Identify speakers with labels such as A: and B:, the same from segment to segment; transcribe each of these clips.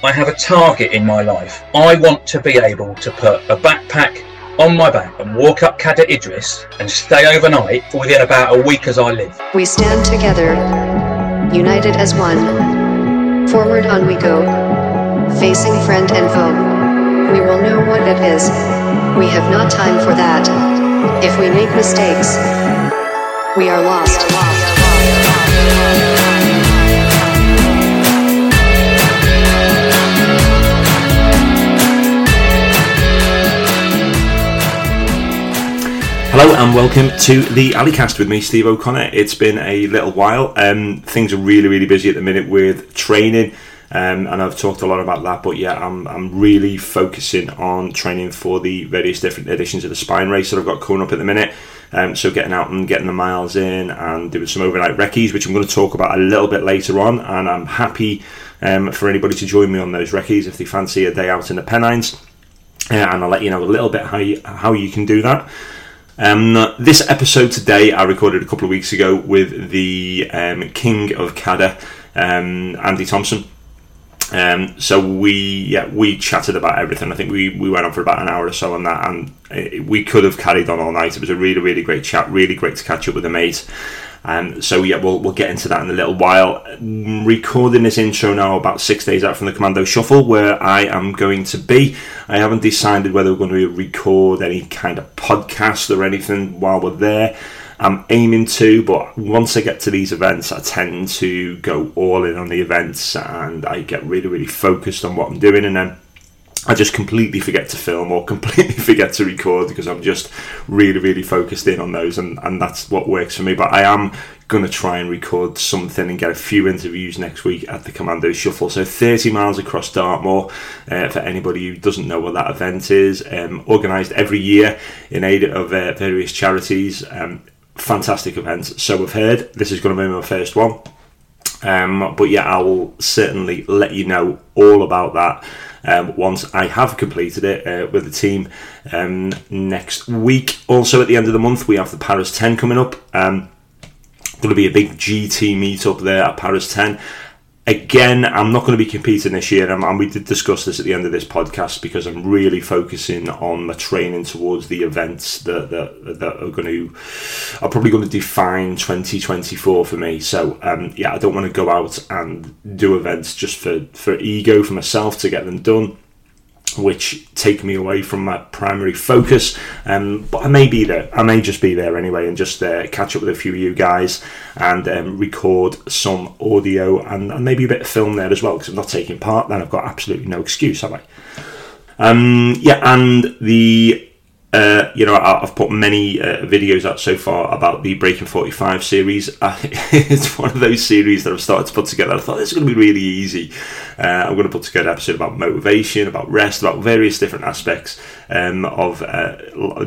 A: I have a target in my life. I want to be able to put a backpack on my back and walk up Cadair Idris and stay overnight for within about a week as I live.
B: We stand together, united as one. Forward on we go, facing friend and foe. We will know what it is. We have not time for that. If we make mistakes, we are lost.
C: Hello and welcome to the Alleycast with me, Steve O'Connor. It's been a little while. Um, things are really, really busy at the minute with training, um, and I've talked a lot about that. But yeah, I'm, I'm really focusing on training for the various different editions of the spine race that I've got coming up at the minute. Um, so getting out and getting the miles in and doing some overnight recce's, which I'm going to talk about a little bit later on. And I'm happy um, for anybody to join me on those recce's if they fancy a day out in the Pennines. Uh, and I'll let you know a little bit how you, how you can do that. Um, this episode today I recorded a couple of weeks ago with the um, King of Cadair, um, Andy Thompson. Um, so we yeah we chatted about everything. I think we, we went on for about an hour or so on that, and it, we could have carried on all night. It was a really really great chat. Really great to catch up with a mate. Um, so yeah, we'll we'll get into that in a little while. Recording this intro now about six days out from the Commando Shuffle, where I am going to be. I haven't decided whether we're going to record any kind of podcast or anything while we're there. I'm aiming to, but once I get to these events, I tend to go all in on the events and I get really, really focused on what I'm doing, and then I just completely forget to film or completely forget to record because I'm just really, really focused in on those, and, and that's what works for me. But I am going to try and record something and get a few interviews next week at the Commando Shuffle. So 30 miles across Dartmoor, uh, for anybody who doesn't know what that event is, um, organised every year in aid of uh, various charities. Um, fantastic events. So we've heard this is going to be my first one. Um, but yeah, I will certainly let you know all about that um, once I have completed it uh, with the team um, next week. Also, at the end of the month, we have the Paris 10 coming up. Um, going to be a big GT meet up there at Paris 10 again, I'm not going to be competing this year, and, we did discuss this at the end of this podcast because I'm really focusing on the training towards the events that that, that are going to are probably going to define 2024 for me. So um, yeah, I don't want to go out and do events just for for ego for myself to get them done which take me away from my primary focus. Um, but I may be there. I may just be there anyway and just uh, catch up with a few of you guys and um, record some audio and, and, maybe a bit of film there as well because I'm not taking part. Then I've got absolutely no excuse, have I? Um, yeah, and the uh, you know, I've put many uh, videos out so far about the Breaking 45 series. Uh, it's one of those series that I've started to put together. I thought this is going to be really easy. Uh, I'm going to put together an episode about motivation, about rest, about various different aspects um, of uh,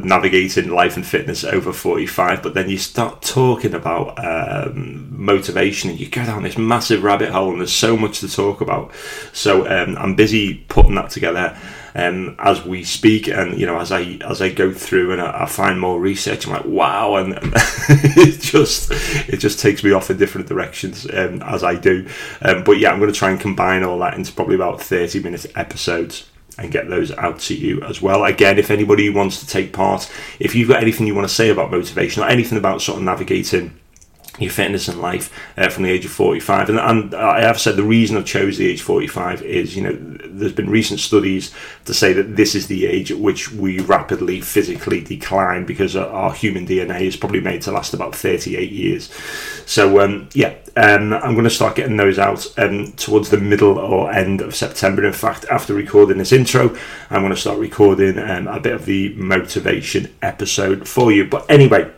C: navigating life and fitness over 45. But then you start talking about um, motivation and you go down this massive rabbit hole, and there's so much to talk about. So um, I'm busy putting that together um, as we speak, and you know, as I as I go through and I, I find more research, I'm like, wow, and, and it just it just takes me off in different directions um, as I do. Um, but yeah, I'm going to try and combine all that into probably about 30 minute episodes and get those out to you as well. Again, if anybody wants to take part, if you've got anything you want to say about motivation or anything about sort of navigating your fitness and life uh, from the age of 45 and, and I have said the reason I've chose the age 45 is you know there's been recent studies to say that this is the age at which we rapidly physically decline because our human DNA is probably made to last about 38 years. So um, yeah um, I'm going to start getting those out um, towards the middle or end of September. In fact after recording this intro I'm going to start recording um, a bit of the motivation episode for you. But anyway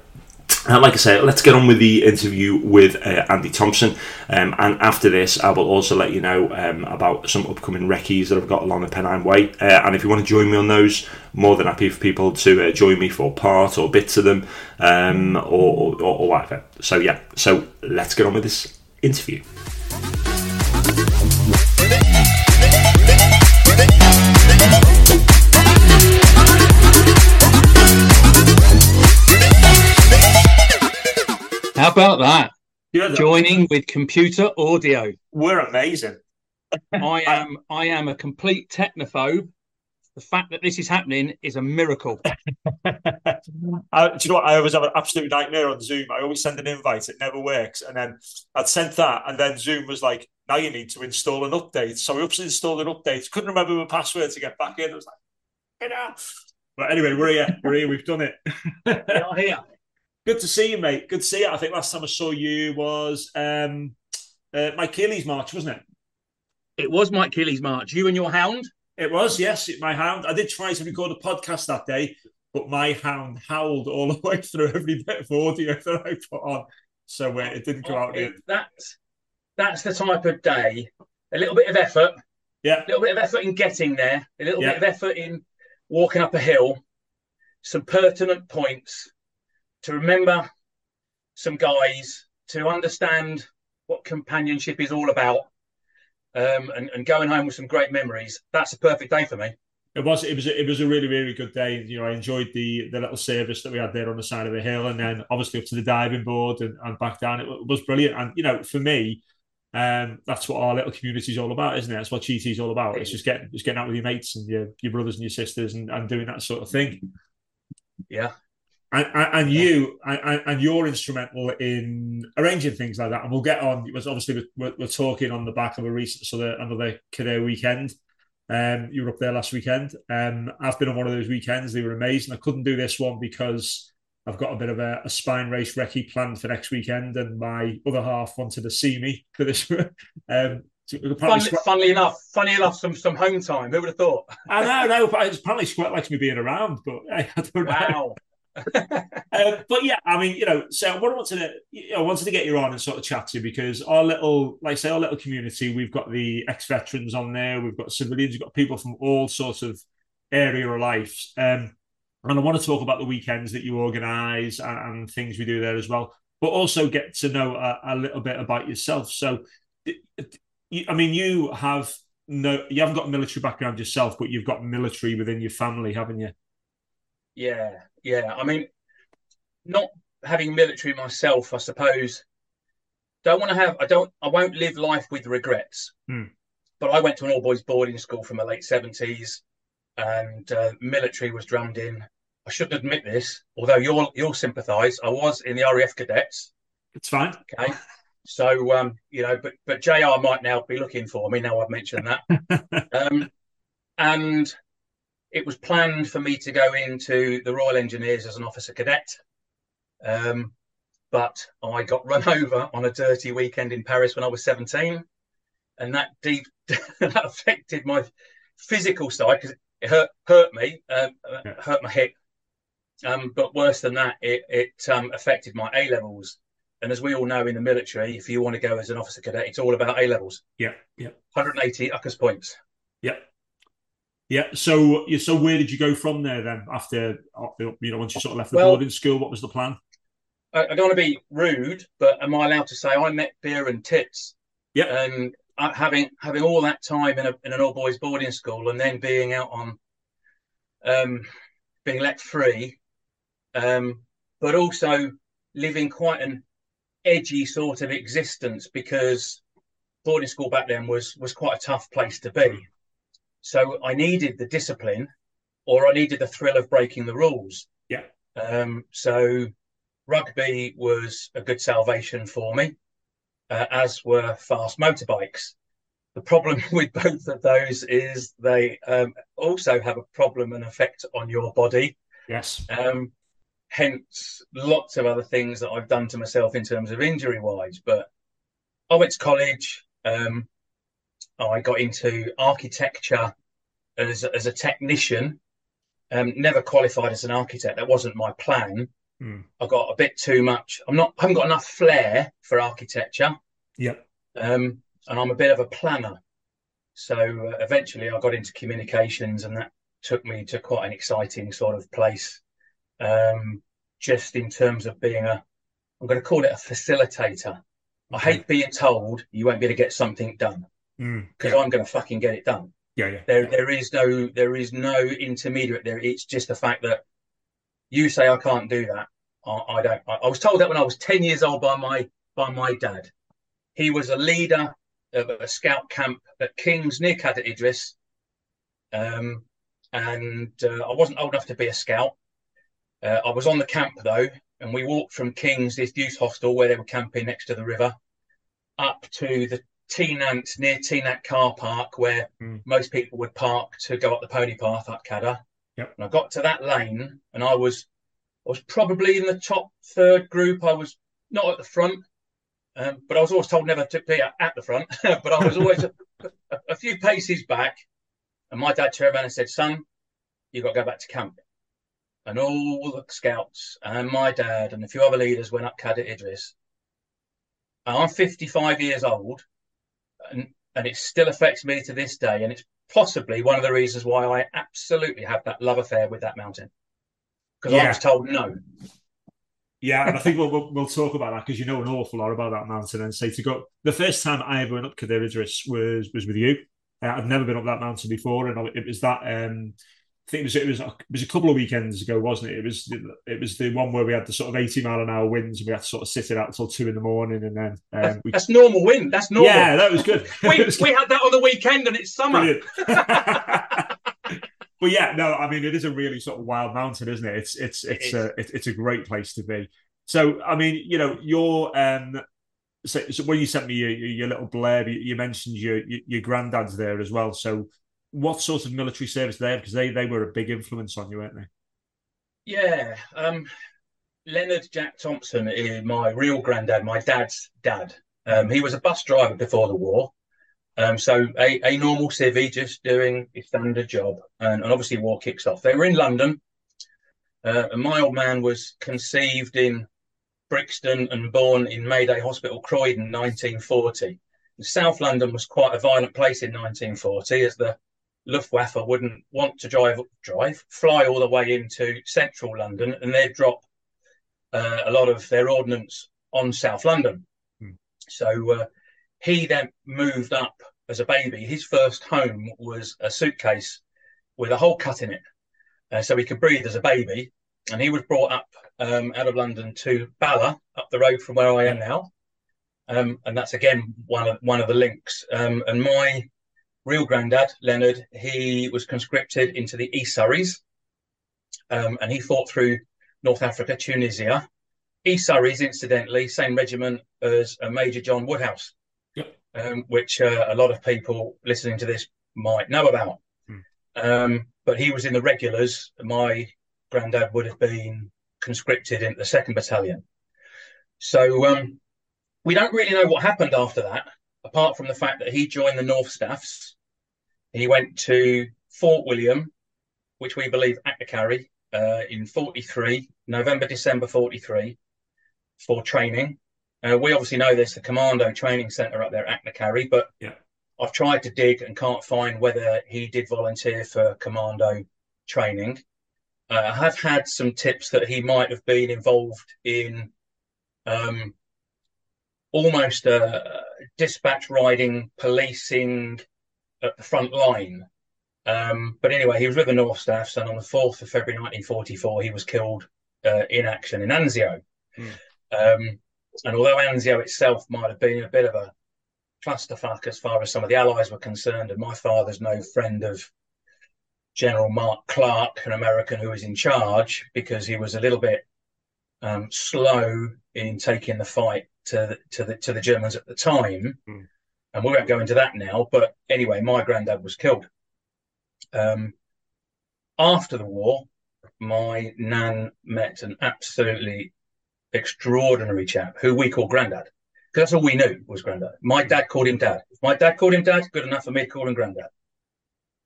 C: uh, like I said, let's get on with the interview with uh, Andy Thompson. Um, and after this, I will also let you know um, about some upcoming recce's that I've got along the Pennine Way. Uh, and if you want to join me on those, more than happy for people to uh, join me for part or bits of them um, or, or, or whatever. So, yeah, so let's get on with this interview.
A: About that?
C: Yeah,
A: Joining with computer audio.
C: We're amazing.
A: I am I am a complete technophobe. The fact that this is happening is a miracle.
D: I, do you know what? I always have an absolute nightmare on Zoom. I always send an invite, it never works. And then I'd sent that, and then Zoom was like, now you need to install an update. So we obviously installed an update. Couldn't remember my password to get back in. I was like, get out. But anyway, we're here. We're here. We've done it.
A: We're here.
D: Good to see you, mate. Good to see you. I think last time I saw you was um, uh, Mike Kealy's March, wasn't it?
A: It was Mike Kealy's March. You and your hound?
D: It was, yes. My hound. I did try to record a podcast that day, but my hound howled all the way through every bit of audio that I put on. So uh, it didn't come out
A: it, That's, that's the type of day. A little bit of effort.
D: Yeah.
A: A little bit of effort in getting there. A little yeah. bit of effort in walking up a hill. Some pertinent points to remember some guys, to understand what companionship is all about, um, and, and going home with some great memories. That's a perfect day for me.
D: It was. It was. It was a really, really good day. You know, I enjoyed the the little service that we had there on the side of the hill, and then obviously up to the diving board and, and back down. It was brilliant. And you know, for me, um, that's what our little community is all about, isn't it? That's what Cheaty is all about. It's just getting just getting out with your mates and your your brothers and your sisters and, and doing that sort of thing.
A: Yeah,
D: and, and you and, and, you're instrumental in arranging things like that. And we'll get on. Because obviously we're, we're talking on the back of a recent sort of another career weekend. Um, you were up there last weekend. Um, I've been on one of those weekends. They were amazing. I couldn't do this one because I've got a bit of a, a spine race recce planned for next weekend, and my other half wanted to see me for this. um,
A: Fun, funnily enough, funny enough, some some home time. Who would have thought?
D: I know, no, but apparently Squat likes me being around. But I don't
A: wow. know
D: uh, but yeah, I mean, you know, so what I wanted to, I wanted to get you on and sort of chat to you because our little, like I say, our little community, we've got the ex-veterans on there, we've got civilians, we've got people from all sorts of area of life. Um, and I want to talk about the weekends that you organise and, and, things we do there as well, but also get to know a, a little bit about yourself. So, I mean, you have no, you haven't got a military background yourself, but you've got military within your family, haven't you?
A: Yeah, yeah. I mean, not having military myself, I suppose. Don't want to have. I don't. I won't live life with regrets.
D: Hmm.
A: But I went to an all boys boarding school from the late seventies, and uh, military was drummed in. I shouldn't admit this, although you'll you'll sympathise. I was in the RAF cadets.
D: It's fine.
A: Okay. So um, you know, but but JR might now be looking for me now I've mentioned that. um, and it was planned for me to go into the Royal Engineers as an officer cadet. Um, but I got run over on a dirty weekend in Paris when I was 17. And that deep that affected my physical side because it hurt hurt me, uh, yeah. hurt my hip. Um, but worse than that, it, it um, affected my A levels. And as we all know in the military, if you want to go as an officer cadet, it's all about A levels.
D: Yeah, yeah.
A: 180 UCAS points.
D: Yeah, yeah. So, so where did you go from there then? After you know, once you sort of left the well, boarding school, what was the plan?
A: I, I don't want to be rude, but am I allowed to say I met beer and tits?
D: Yeah.
A: And uh, having having all that time in, a, in an all boys boarding school, and then being out on, um, being let free, um, but also living quite an edgy sort of existence because boarding school back then was was quite a tough place to be. So I needed the discipline or I needed the thrill of breaking the rules.
D: Yeah.
A: Um, so rugby was a good salvation for me, uh, as were fast motorbikes. The problem with both of those is they um, also have a problem and effect on your body.
D: Yes.
A: Um, hence, lots of other things that I've done to myself in terms of injury wise. But I went to college. Um, I got into architecture as, as a technician. Um, never qualified as an architect. That wasn't my plan.
D: Mm.
A: I got a bit too much. I'm not. I haven't got enough flair for architecture.
D: Yep.
A: Um, and I'm a bit of a planner. So uh, eventually, I got into communications, and that took me to quite an exciting sort of place. Um, just in terms of being a, I'm going to call it a facilitator. I hate being told you won't be able to get something done because
D: mm, yeah.
A: I'm going to fucking get it done.
D: Yeah, yeah.
A: There,
D: yeah.
A: there is no, there is no intermediate there. It's just the fact that you say I can't do that. I, I don't. I, I was told that when I was ten years old by my by my dad. He was a leader of a scout camp at Kings near Cadair Idris. Um, and uh, I wasn't old enough to be a scout. Uh, I was on the camp though, and we walked from Kings, this youth hostel where they were camping next to the river, up to the Ty Nant near Ty Nant car park where mm. most people would park to go up the pony path up Cadair.
D: Yep.
A: And I got to that lane, and I was I was probably in the top third group. I was not at the front, um, but I was always told never to be at the front. but I was always a, a, a, few paces back. And my dad turned around and said, "Son, you've got to go back to camp." And all the scouts and my dad and a few other leaders went up Cadair Idris. And I'm 55 years old, and and it still affects me to this day. And it's possibly one of the reasons why I absolutely have that love affair with that mountain because yeah. I was told no.
D: Yeah, and I think we'll, we'll, we'll talk about that because you know an awful lot about that mountain. And say to go, the first time I ever went up Cadair Idris was was with you. Uh, I've never been up that mountain before, and it was that. Um, I think it was it was it was a couple of weekends ago, wasn't it? It was it was the one where we had the sort of eighty mile an hour winds, and we had to sort of sit it out until two in the morning, and then
A: um, we... that's normal wind. That's normal.
D: Yeah, that was good.
A: we we had that on the weekend, and it's summer.
D: but yeah, no, I mean it is a really sort of wild mountain, isn't it? It's it's it's it a it's a great place to be. So I mean, you know, your um, so, so when you sent me your, your little blurb, you, you mentioned your, your your granddad's there as well. So what sort of military service they had, Because they they were a big influence on you, weren't they?
A: Yeah, um, Leonard Jack Thompson is my real granddad, my dad's dad. Um, he was a bus driver before the war. Um, so a, a normal civvy just doing his standard job, and, and obviously war kicks off. They were in London, uh, and my old man was conceived in Brixton and born in Mayday Hospital, Croydon, 1940. South London was quite a violent place in 1940, as the Luftwaffe wouldn't want to drive, drive, fly all the way into central London, and they'd drop uh, a lot of their ordnance on South London. Hmm. So uh, he then moved up as a baby. His first home was a suitcase with a hole cut in it, uh, so he could breathe as a baby. And he was brought up um, out of London to Bala, up the road from where I am now. Um, and that's again one of one of the links. Um, and my real granddad, Leonard, he was conscripted into the East Surreys, um, and he fought through North Africa, Tunisia. East Surreys, incidentally, same regiment as Major John Woodhouse um, which uh, a lot of people listening to this might know about. Hmm. Um, but he was in the regulars. My granddad would have been conscripted into the second battalion. So um, we don't really know what happened after that, apart from the fact that he joined the North Staffs. He went to Fort William, which we believe Achnacarry, uh, in 43, November, December 43, for training. Uh, we obviously know there's the Commando Training Centre up there at Achnacarry, but
D: yeah.
A: I've tried to dig and can't find whether he did volunteer for Commando training. Uh, I have had some tips that he might have been involved in um, almost uh, dispatch riding, policing at the front line. Um, but anyway, he was with the North Staffs, and on the 4th of February 1944, he was killed uh, in action in Anzio. Mm. Um, and although Anzio itself might have been a bit of a clusterfuck as far as some of the Allies were concerned, and my father's no friend of General Mark Clark, an American who was in charge, because he was a little bit um, slow in taking the fight to the, to the to the Germans at the time. Mm. And we won't go into that now. But anyway, my granddad was killed. Um, after the war, my nan met an absolutely extraordinary chap who we call Grandad. Because that's all we knew was Grandad. My dad called him Dad. If my dad called him Dad, good enough for me to call him Grandad.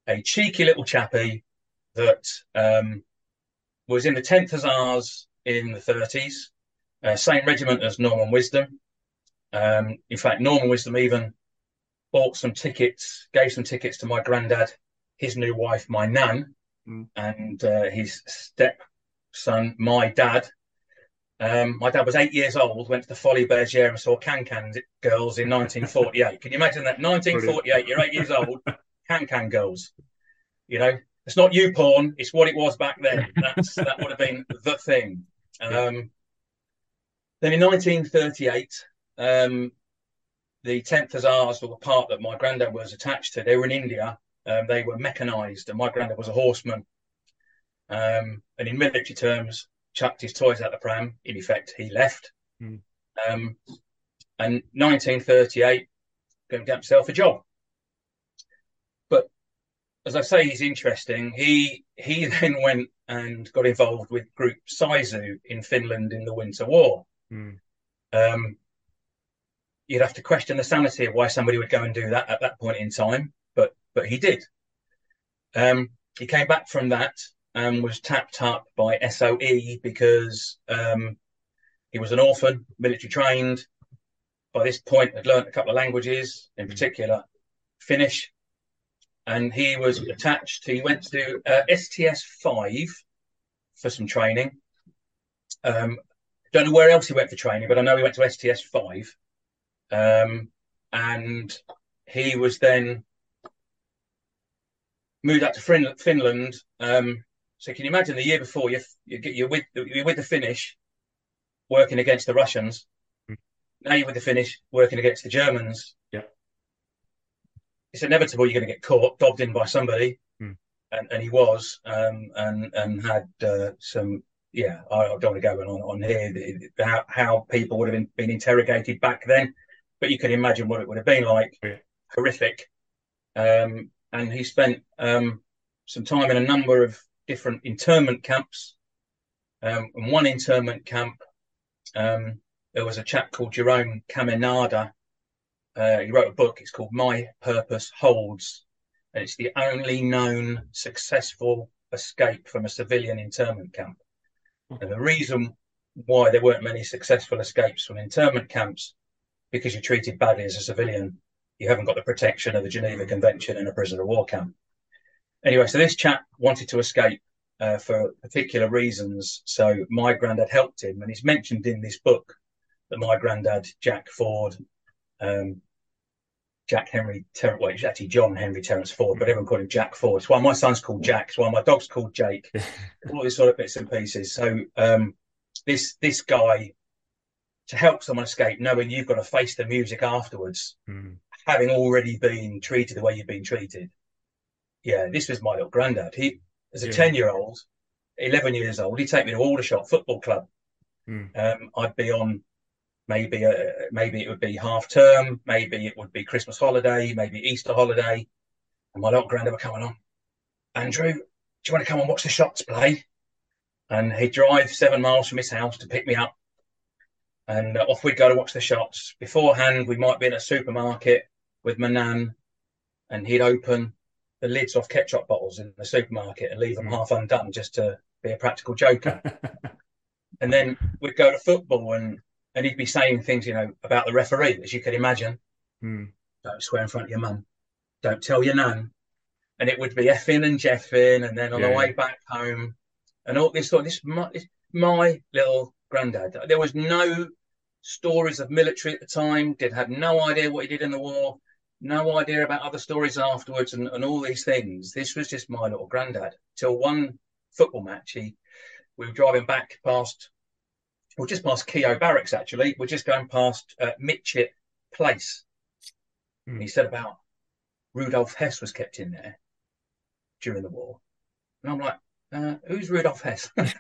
A: A cheeky little chappie that um, was in the 10th Hussars in the 30s, uh, same regiment as Norman Wisdom. Um, in fact, Norman Wisdom even bought some tickets, gave some tickets to my granddad, his new wife, my nan, mm. and uh, his stepson, my dad, um, my dad was eight years old, went to the Folies Bergère and saw Can Can girls in 1948. Can you imagine that? 1948, you're eight years old, Can Can girls. You know, it's not you porn, it's what it was back then. That's That would have been the thing. Um, then in 1938, um, the 10th Hussars, or the part that my granddad was attached to, they were in India. Um, they were mechanized, and my granddad was a horseman. Um, and in military terms, chucked his toys out the pram. In effect, he left.
D: Mm.
A: Um, and 1938, going to get himself a job. But as I say, he's interesting. He he then went and got involved with Group Saizu in Finland in the Winter War.
D: Mm.
A: Um, you'd have to question the sanity of why somebody would go and do that at that point in time, but but he did. Um, he came back from that and was tapped up by SOE because um, he was an orphan, military trained. By this point, had learnt a couple of languages, in particular Finnish, and he was attached. He went to uh, STS five for some training. Um, don't know where else he went for training, but I know he went to STS five. Um, and he was then moved out to Finland. Um, so can you imagine the year before you you're with you're with the Finnish, working against the Russians.
D: Mm.
A: Now you're with the Finnish, working against the Germans.
D: Yeah,
A: it's inevitable you're going to get caught, dobbed in by somebody,
D: Mm.
A: and and he was, um, and and had uh, some. Yeah, I, I don't want to go on on here the- the- how how people would have been, been interrogated back then, but you can imagine what it would have been like.
D: Yeah.
A: Horrific. Um, and he spent um, some time in a number of different internment camps. Um, and one internment camp, um, there was a chap called Jerome Caminada. Uh, he wrote a book. It's called My Purpose Holds, and it's the only known successful escape from a civilian internment camp. And the reason why there weren't many successful escapes from internment camps because you're treated badly as a civilian. You haven't got the protection of the Geneva Convention in a prisoner of war camp. Anyway, so this chap wanted to escape uh, for particular reasons. So my granddad helped him, and it's mentioned in this book that my granddad, Jack Ford, um, Jack Henry, Ter- well, it's actually John Henry Terence Ford, but everyone called him Jack Ford. It's why my son's called Jack. It's why my dog's called Jake. all these sort of bits and pieces. So um, this this guy to help someone escape, knowing you've got to face the music afterwards,
D: Mm.
A: having already been treated the way you've been treated. Yeah, this was my little granddad. He, as a
D: Yeah.
A: 10 year old, 11 years old, he'd take me to Aldershot Football Club.
D: Mm.
A: Um, I'd be on maybe, a, maybe it would be half term, maybe it would be Christmas holiday, maybe Easter holiday. And my little granddad would come along. Andrew, do you want to come and watch the shots play? And he'd drive seven miles from his house to pick me up. And off we'd go to watch the shots. Beforehand, we might be in a supermarket with my nan, and he'd open the lids off ketchup bottles in the supermarket and leave them half undone just to be a practical joker. and then we'd go to football, and and he'd be saying things, you know, about the referee, as you can imagine.
D: Mm.
A: Don't swear in front of your mum. Don't tell your nan. And it would be effing and jeffing, and then on the way back home, and all this sort. This my, this my little granddad. There was no stories of military at the time. Did had no idea what he did in the war. No idea about other stories afterwards, and, and all these things. This was just my little granddad. Till one football match, he we were driving back past, we well, just past Keogh Barracks. Actually, we're just going past uh, Mytchett Place. And he said about Rudolf Hess was kept in there during the war. And I'm like, uh, who's Rudolf Hess? I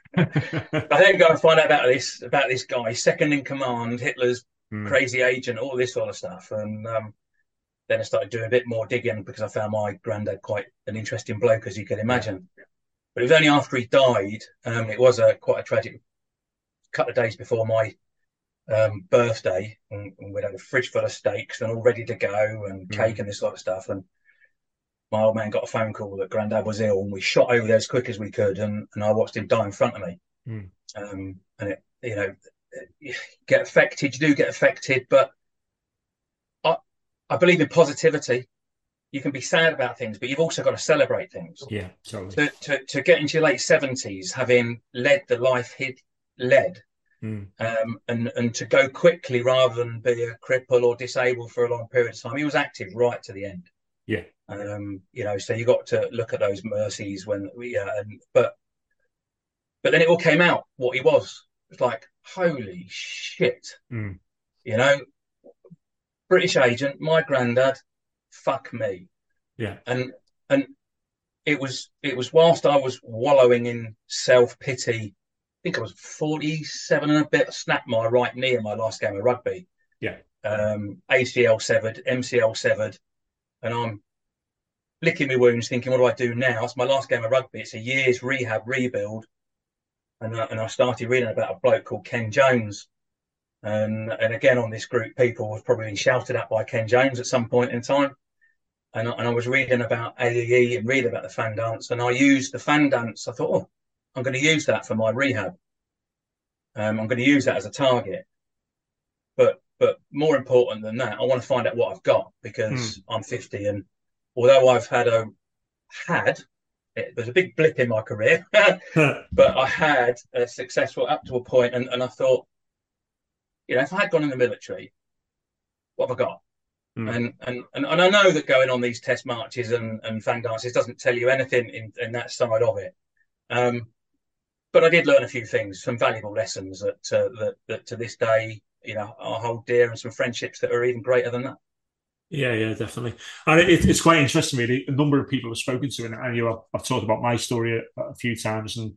A: then go and find out about this, about this guy, second in command, Hitler's
D: Mm.
A: crazy agent, all this sort of stuff. And um, then I started doing a bit more digging because I found my granddad quite an interesting bloke, as you can imagine. But it was only after he died, um, it was a quite a tragic couple of days before my um, birthday, and, and we'd had a fridge full of steaks and all ready to go, and
D: Mm.
A: cake and this sort of stuff. And my old man got a phone call that granddad was ill, and we shot over there as quick as we could, and, and I watched him die in front of me.
D: Mm.
A: Um, and it, you know, you get affected, you do get affected, but I, I believe in positivity. You can be sad about things, but you've also got to celebrate things.
D: yeah, totally.
A: To, to, to get into your late seventies, having led the life he'd led,
D: Mm.
A: um, and and to go quickly rather than be a cripple or disabled for a long period of time. He was active right to the end.
D: Yeah.
A: Um, you know, so you got to look at those mercies when we, uh, and but but then it all came out what he was. It's like holy shit,
D: Mm.
A: you know. British agent, my granddad, fuck me.
D: Yeah.
A: And and it was it was whilst I was wallowing in self pity. I think I was forty seven and a bit. Snapped my right knee in my last game of rugby.
D: Yeah.
A: Um, ACL severed, MCL severed, and I'm licking my wounds, thinking, what do I do now? It's my last game of rugby. It's a year's rehab rebuild, and I, and I started reading about a bloke called Ken Jones. And and again on this group, people have probably been shouted at by Ken Jones at some point in time and I, and I was reading about AEE and reading about the fan dance, and I used the fan dance. I thought, oh, I'm going to use that for my rehab. Um, I'm going to use that as a target. But but more important than that, I want to find out what I've got because mm. I'm 50, and although I've had a had it, there's a big blip in my career, but I had a successful up to a point, and, and I thought, you know, if I had gone in the military, what have I got? Mm. And, and and and I know that going on these test marches and, and fan dances doesn't tell you anything in, in that side of it. Um, but I did learn a few things, some valuable lessons that, uh, that that to this day, you know, I hold dear, and some friendships that are even greater than that.
D: Yeah, yeah, definitely. And it, it's quite interesting, really. A number of people I've spoken to, and, you know, I've, I've talked about my story a, a few times, and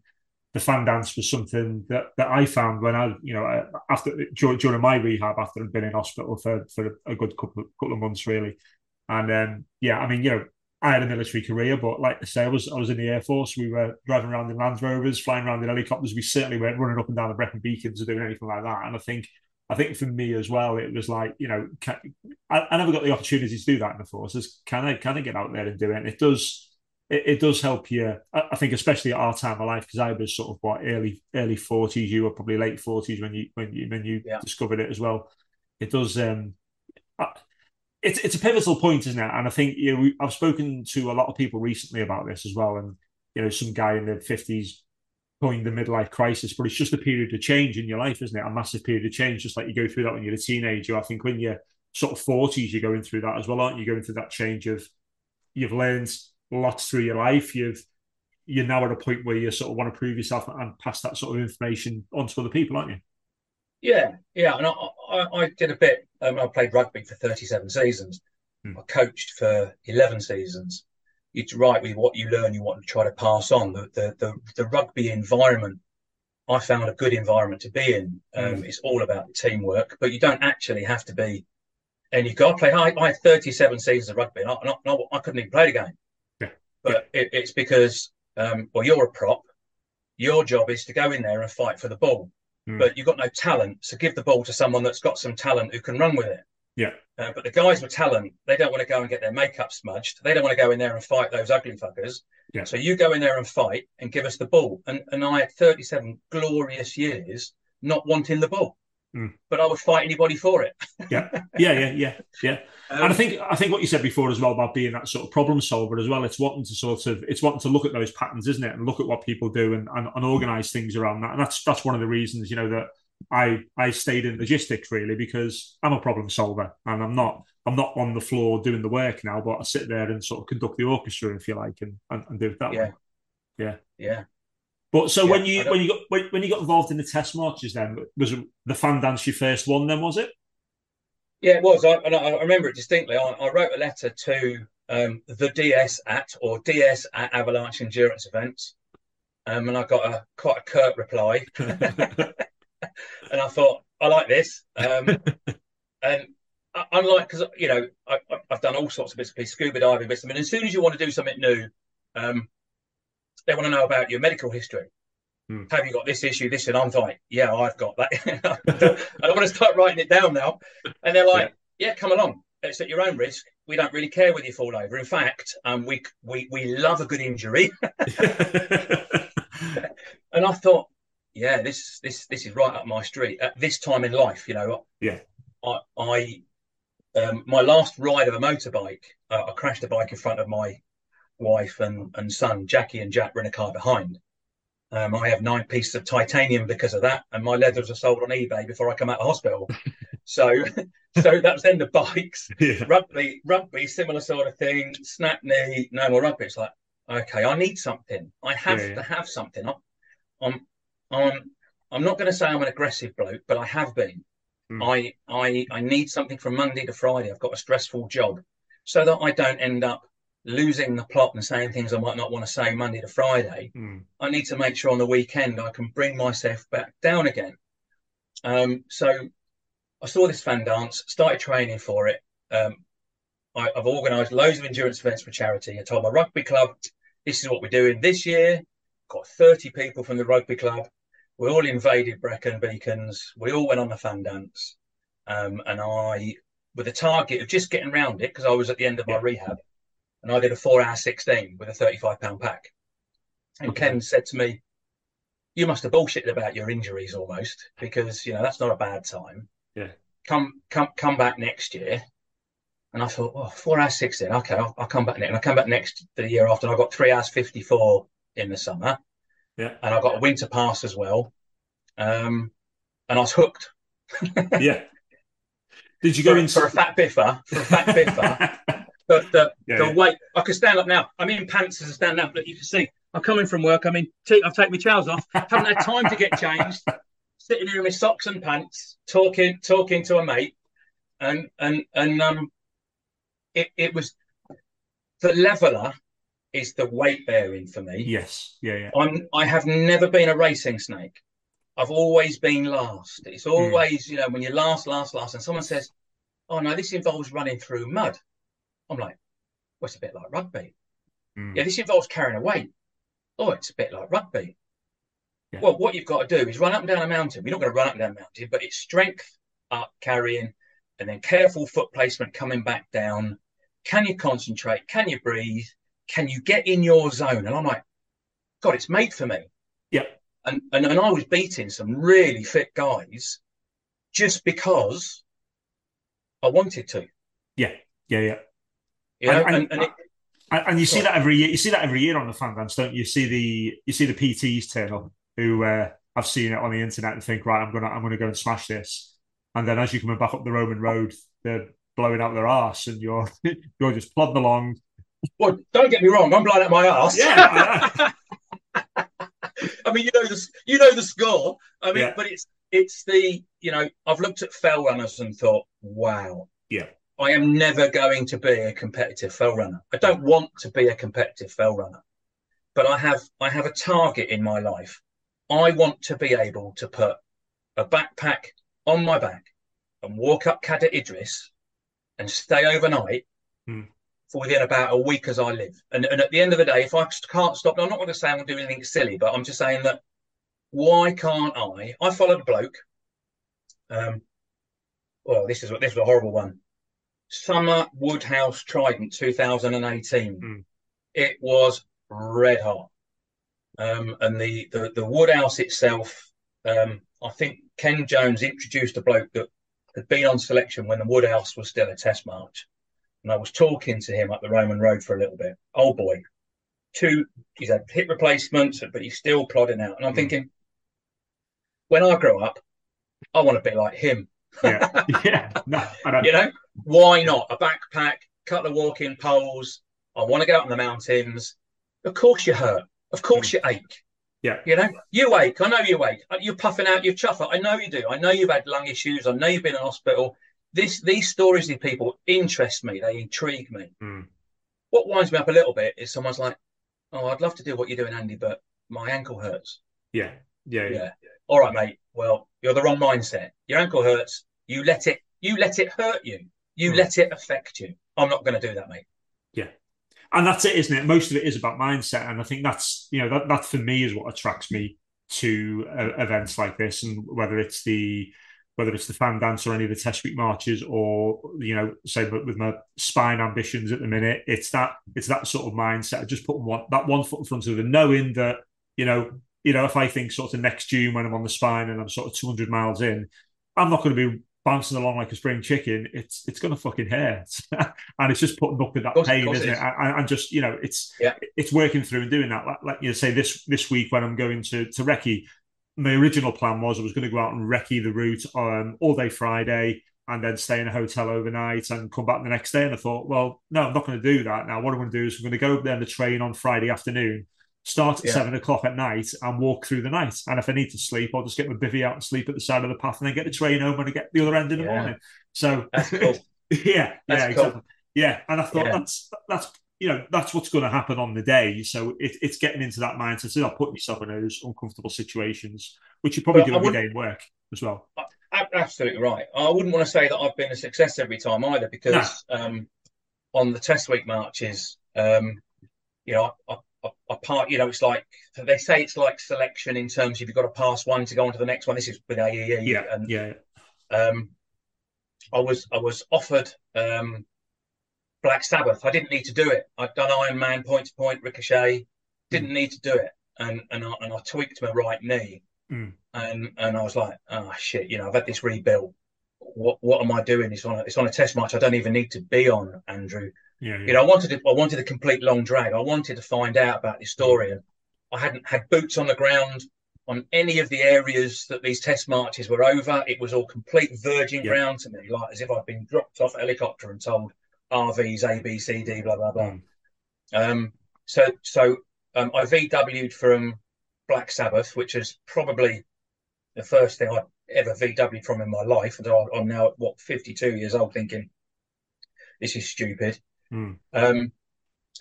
D: the fan dance was something that, that I found when I, you know, after during my rehab after I'd been in hospital for, for a good couple couple of months really, and um, yeah, I mean, you know, I had a military career, but like I say, I was I was in the air force. We were driving around in Land Rovers, flying around in helicopters. We certainly weren't running up and down the Brecon Beacons or doing anything like that. And I think I think for me as well, it was like you know, can, I, I never got the opportunity to do that in the forces. Can I can I get out there and do it? And it does it, it does help you. I, think, especially at our time of life, because I was sort of what early early forties. You were probably late forties when you when you when you yeah. discovered it as well. It does. Um, it's it's a pivotal point, isn't it? And I think you know, I've spoken to a lot of people recently about this as well. And you know, some guy in the fifties coined the midlife crisis, but it's just a period of change in your life, isn't it? A massive period of change, just like you go through that when you're a teenager. I think when you're sort of forties, you're going through that as well, aren't you? Going through that change of you've learned lots through your life. You've you're now at a point where you sort of want to prove yourself and pass that sort of information on to other people, aren't you?
A: Yeah, yeah. And I, I, I did a bit. Um, I played rugby for 37 seasons. Hmm. I coached for 11 seasons. It's right with what you learn, you want to try to pass on. The the the, the rugby environment, I found a good environment to be in. Um, hmm. It's all about teamwork, but you don't actually have to be. And you got to play. I, I had 37 seasons of rugby, and I, and I, I couldn't even play the game yeah. but it, it's because um, well, you're a prop. Your job is to go in there and fight for the ball, mm. but you've got no talent. So give the ball to someone that's got some talent who can run with it.
D: Yeah.
A: Uh, but the guys with talent, they don't want to go and get their makeup smudged. They don't want to go in there and fight those ugly fuckers.
D: Yeah.
A: So you go in there and fight and give us the ball. And and I had 37 glorious years not wanting the ball. Mm. But I would fight anybody for it.
D: yeah, yeah, yeah, yeah, yeah. Um, and I think I think what you said before as well about being that sort of problem solver as well. It's wanting to sort of it's wanting to look at those patterns, isn't it, and look at what people do and, and, and organize things around that. And that's that's one of the reasons you know that I I stayed in logistics really because I'm a problem solver and I'm not I'm not on the floor doing the work now, but I sit there and sort of conduct the orchestra if you like and and, and do it that
A: yeah.
D: way. Yeah,
A: yeah.
D: But so yeah, when you when you got when, when, you got involved in the test marches, then was the fan dance your first one? Then was it?
A: Yeah, it was. I, and I, remember it distinctly. I, I wrote a letter to um, the DS at or DS at Avalanche Endurance Events, um, and I got a quite a curt reply. and I thought I like this. Um, and unlike because you know I, have done all sorts of bits of pieces, scuba diving bits. I mean, as soon as you want to do something new, um, they want to know about your medical history. Hmm. Have you got this issue, this? And I'm like, yeah, I've got that. I don't want to start writing it down now. And they're like, yeah, yeah come along. It's at your own risk. We don't really care whether you fall over. In fact, um, we we we love a good injury. and I thought, yeah, this this this is right up my street at this time in life. You know,
D: yeah.
A: I I um, my last ride of a motorbike, uh, I crashed a bike in front of my wife and, and son, Jackie and Jack, were in a car behind. Um, I have nine pieces of titanium because of that, and my leathers are sold on eBay before I come out of hospital. so, so that was then the bikes, yeah. rugby, rugby, similar sort of thing. Snap knee, no more rugby. It's like, okay, I need something. I have yeah, to have something. I'm, I'm, I'm, I'm not going to say I'm an aggressive bloke, but I have been. Mm. I I I need something from Monday to Friday. I've got a stressful job, so that I don't end up losing the plot and saying things I might not want to say Monday to Friday.
D: Mm.
A: I need to make sure on the weekend I can bring myself back down again. Um, so I saw this fan dance, started training for it. Um, I, have organised loads of endurance events for charity. I told my rugby club, this is what we're doing this year. Got 30 people from the rugby club. We all invaded Brecon Beacons. We all went on the fan dance. Um, and I, with a target of just getting around it, because I was at the end of my rehab, and I did a four hour 16 with a 35 pound pack. And okay. Ken said to me, You must have bullshitted about your injuries almost, because, you know, that's not a bad time.
D: Yeah.
A: Come, come, come back next year and I thought, oh, four hours 16. Okay, I'll, I'll come back next. And I come back next the year after, and I got three hours 54 in the summer.
D: Yeah.
A: And I got a winter pass as well. Um, and I was hooked.
D: yeah. Did you go
A: for,
D: in
A: for a fat biffer? For a fat biffer. but the, yeah, the yeah. weight, I can stand up now. I'm in pants as I stand up, but you can see I'm coming from work. I mean, I've taken my trousers off. Haven't had time to get changed. Sitting here in my socks and pants, talking, talking to a mate, and and and um, it, it was the leveler is the weight bearing for me.
D: Yes. Yeah, yeah.
A: I'm I have never been a racing snake. I've always been last. It's hmm. always, mm. you know, when you're last, last, last, and someone says, Oh no, this involves running through mud. I'm like, well, it's a bit like rugby. Mm. Yeah, this involves carrying a weight. Oh, it's a bit like rugby. Yeah. Well, what you've got to do is run up and down a mountain. You're not going to run up and down a mountain, but it's strength up, carrying, and then careful foot placement coming back down. Can you concentrate? Can you breathe? Can you get in your zone? And I'm like, God, it's made for me.
D: Yeah.
A: And, and and I was beating some really fit guys just because I wanted to.
D: Yeah, yeah, yeah.
A: You know, and, and, and, it,
D: and you see that every year. You see that every year on the fan dance, don't you? you see the you see the PTs turn up who uh, I've seen it on the internet and think, right, I'm gonna I'm gonna go and smash this. And then as you're coming back up the Roman road, they're blowing out their arse, and you're you're just plodding along.
A: Well, don't get me wrong, I'm blowing out my ass.
D: Yeah. I,
A: mean, you know the you know the score. I mean, yeah. but it's it's the you know I've looked at fell runners and thought, wow,
D: yeah,
A: I am never going to be a competitive fell runner. I don't want to be a competitive fell runner, but I have I have a target in my life. I want to be able to put a backpack on my back and walk up Cader Idris and stay overnight
D: hmm.
A: For within about a week as I live. And, and at the end of the day, if I can't stop, I'm not going to say I'm going to do anything silly, but I'm just saying that why can't I? I followed a bloke. Um, well, this is what this was a horrible one. Summer Woodhouse Trident 2018.
D: Hmm.
A: It was red hot. Um, and the, the, the Woodhouse itself, um, I think Ken Jones introduced a bloke that had been on selection when the Woodhouse was still a test march. And I was talking to him up the Roman Road for a little bit. Old boy, two, he's had hip replacements, but he's still plodding out. And I'm mm. thinking, when I grow up, I want to be like him.
D: Yeah, yeah. No,
A: you know, why not a backpack, couple of walking poles? I want to go out in the mountains. Of course, you hurt. Of course, mm. you ache.
D: Yeah.
A: You know, you ache. I know you ache. You're puffing out your chuffer. I know you do. I know you've had lung issues. I know you've been in hospital. This these stories of people interest me. They intrigue me.
D: Mm.
A: What winds me up a little bit is someone's like, "Oh, I'd love to do what you're doing, Andy, but my ankle hurts."
D: Yeah. Yeah. Yeah.
A: yeah. All right, mate. Well, you're the wrong mindset. Your ankle hurts. You let it. You let it hurt you. You mm. let it affect you. I'm not going to do that, mate.
D: Yeah and that's it, isn't it? Most of it is about mindset, and I think that's you know that that for me is what attracts me to uh, events like this, and whether it's the whether it's the fan dance or any of the test week marches, or you know, say with my spine ambitions at the minute, it's that it's that sort of mindset. Of just putting one that one foot in front of the knowing that you know, you know, if I think sort of next June when I'm on the spine and I'm sort of 200 miles in, I'm not going to be bouncing along like a spring chicken, it's it's going to fucking hurt, and it's just putting up with that pain, isn't it? And, and, just you know, it's
A: yeah.
D: it's working through and doing that. Like, like, you know, say this this week when I'm going to to Recce, my original plan was I was going to go out and Recce the route um, all day Friday and then stay in a hotel overnight and come back the next day. And I thought, well, no, I'm not going to do that. Now, what I'm going to do is I'm going to go there on the train on Friday afternoon start at
A: Yeah.
D: seven o'clock at night and walk through the night. And if I need to sleep, I'll just get my bivvy out and sleep at the side of the path and then get the train home and get the other end in the
A: Yeah.
D: morning. So
A: cool.
D: yeah,
A: That's
D: yeah,
A: cool.
D: exactly. Yeah, and I thought
A: Yeah.
D: that's that's you know that's what's going to happen on the day. So it, it's getting into that mindset. So not putting yourself in those uncomfortable situations, which you probably
A: Well,
D: do every day in work as well.
A: Absolutely right. I wouldn't want to say that I've been a success every time either, because um, on the test week marches, um, you know, I, I, I part. You know, it's like they say it's like selection in terms of you've got to pass one to go on to the next one. This is with AEE,
D: Yeah,
A: and
D: yeah,
A: um, I was I was offered um, Black Sabbath. I didn't need to do it. I'd done Iron Man point to point ricochet. Didn't mm. need to do it, and and I, and I tweaked my right knee,
D: Mm.
A: and and I was like, oh shit, you know, I've had this rebuilt. What what am I doing? It's on a, it's on a test match. I don't even need to be on Andrew.
D: yeah, yeah.
A: You know, I wanted to, I wanted a complete long drag. I wanted to find out about this story, and I hadn't had boots on the ground on any of the areas that these test marches were over. It was all complete virgin
D: Yeah.
A: ground to me, like as if I'd been dropped off a helicopter and told RVs A B C D blah blah blah.
D: Mm.
A: Um, so so um, I VW'd from Black Sabbath, which is probably the first thing I'd ever VW'd from in my life. And I- I'm now at what 52 years old, thinking this is stupid.
D: Mm.
A: Um,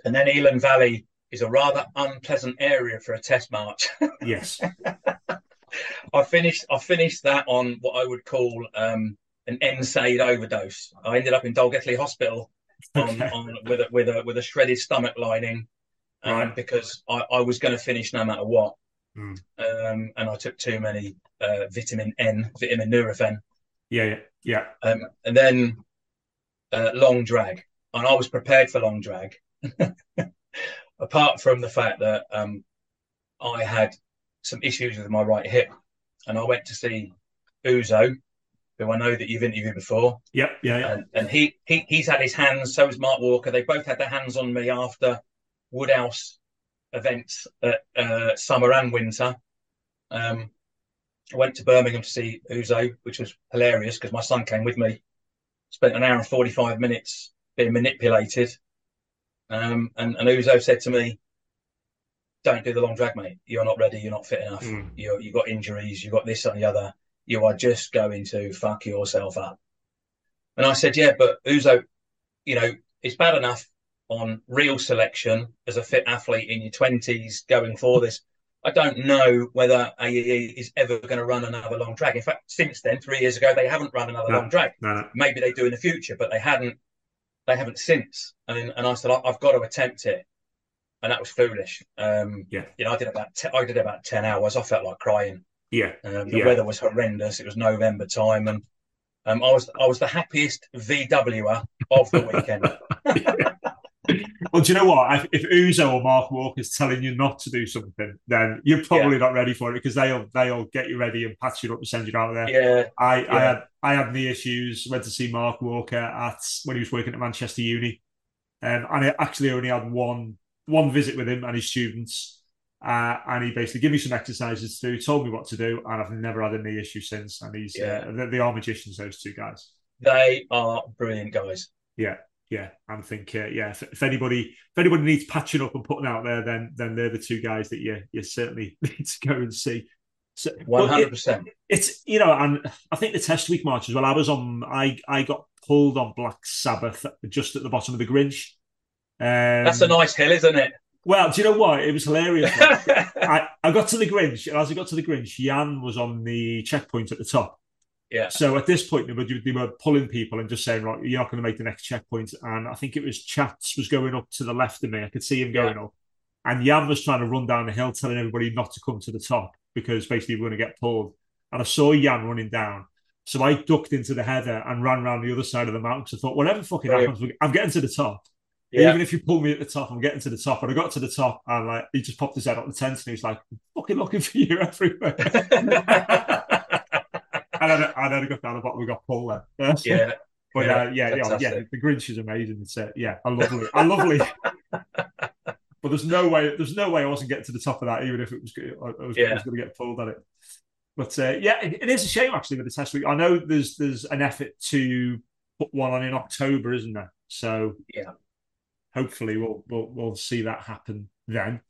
A: and then Elan Valley is a rather unpleasant area for a test march.
D: Yes,
A: I finished I finished that on what I would call um, an NSAID overdose. I ended up in Dolgellau Hospital on, on with a with a with a shredded stomach lining, um,
D: Right.
A: because I, I was going to finish no matter what.
D: Mm.
A: Um, and I took too many uh, vitamin N, vitamin Nurofen,
D: yeah, yeah, yeah.
A: um, and then uh, long drag. And I was prepared for long drag, apart from the fact that um, I had some issues with my right hip, and I went to see Uzo, who I know that you've interviewed before,
D: Yep, yeah, yeah.
A: and, and he, he he's had his hands. So has Mark Walker. They both had their hands on me after Woodhouse events at uh, summer and winter. Um, I went to Birmingham to see Uzo, which was hilarious because my son came with me. Spent an hour and forty five minutes being manipulated, um, and, and Uzo said to me, "Don't do the long drag, mate. You're not ready. You're not fit enough.
D: Mm.
A: You're, you've got injuries. You've got this and the other. You are just going to fuck yourself up." And I said, "Yeah, but Uzo, you know, it's bad enough on real selection as a fit athlete in your twenties going for this. I don't know whether AEE is ever going to run another long drag. In fact, since then, three years ago, they haven't run another
D: No.
A: long drag.
D: No, no.
A: Maybe they do in the future, but they hadn't. They haven't since. And and I said, "I- I've got to attempt it, and that was foolish. Um,
D: Yeah.
A: you know, I did about te- I did about ten hours. I felt like crying.
D: Yeah,
A: Um, the
D: Yeah.
A: weather was horrendous. It was November time, and um, I was I was the happiest VWer of the weekend.
D: Well, do you know what? If, if Uzo or Mark Walker's telling you not to do something, then you're probably not ready for it because they'll they'll get you ready and patch you up and send you out there.
A: yeah,
D: I, I had I had knee issues. Went to see Mark Walker at when he was working at Manchester Uni, um, and I actually only had one one visit with him and his students. Uh, and he basically gave me some exercises to do, told me what to do, and I've never had a knee issue since. And he's
A: Yeah.
D: uh, they, they are magicians, those two guys.
A: they are brilliant guys.
D: Yeah, yeah. I think uh, yeah. If, if anybody if anybody needs patching up and putting out there, then then they're the two guys that you you certainly need to go and see.
A: One hundred percent.
D: it's you know, and I think the test week march as well. I was on, I I got pulled on Black Sabbath just at the bottom of the Grinch. Um,
A: That's a nice hill, isn't it?
D: Well, do you know what? It was hilarious. I, I got to the Grinch, and as I got to the Grinch, Jan was on the checkpoint at the top.
A: yeah,
D: So at this point, they were, they were pulling people and just saying, right, you're not going to make the next checkpoint. And I think it was Chats was going up to the left of me. I could see him going up. And Jan was trying to run down the hill, telling everybody not to come to the top because basically we we're going to get pulled. And I saw Jan running down. So I ducked into the heather and ran around the other side of the mountain. So I thought, whatever fucking
A: Brilliant.
D: happens, I'm getting to the top.
A: Yeah.
D: Even if you pull me at the top, I'm getting to the top. And I got to the top and like he just popped his head up the tent and he was like, fucking looking for you everywhere. and then, and then I got down the bottom, we got pulled then.
A: yeah,
D: But
A: Yeah,
D: uh, yeah, yeah, yeah, the Grinch is amazing. It's uh, yeah, a lovely, a lovely. but there's no way, there's no way I wasn't getting to the top of that, even if it was, I was,
A: Yeah.
D: was going to get pulled at it. But uh, yeah, it, it is a shame actually with the test week. I know there's there's an effort to put one on in October, isn't there? So
A: Yeah.
D: Hopefully we'll we'll we'll see that happen then.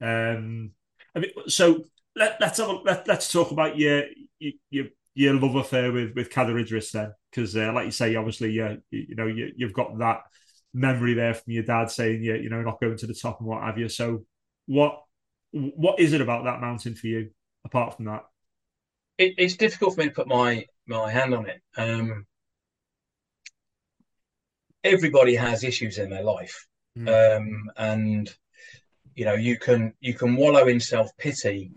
D: Um, I mean, so let, us have a, let, us talk about your your your love affair with with Cadair Idris then, because uh, like you say, obviously, you, you know, you, you've got that memory there from your dad saying, yeah, you know, not going to the top and what have you. So, what what is it about that mountain for you, apart from that?
A: It, it's difficult for me to put my my hand on it. Um, everybody has issues in their life, mm. um, and you know, you can you can wallow in self pity,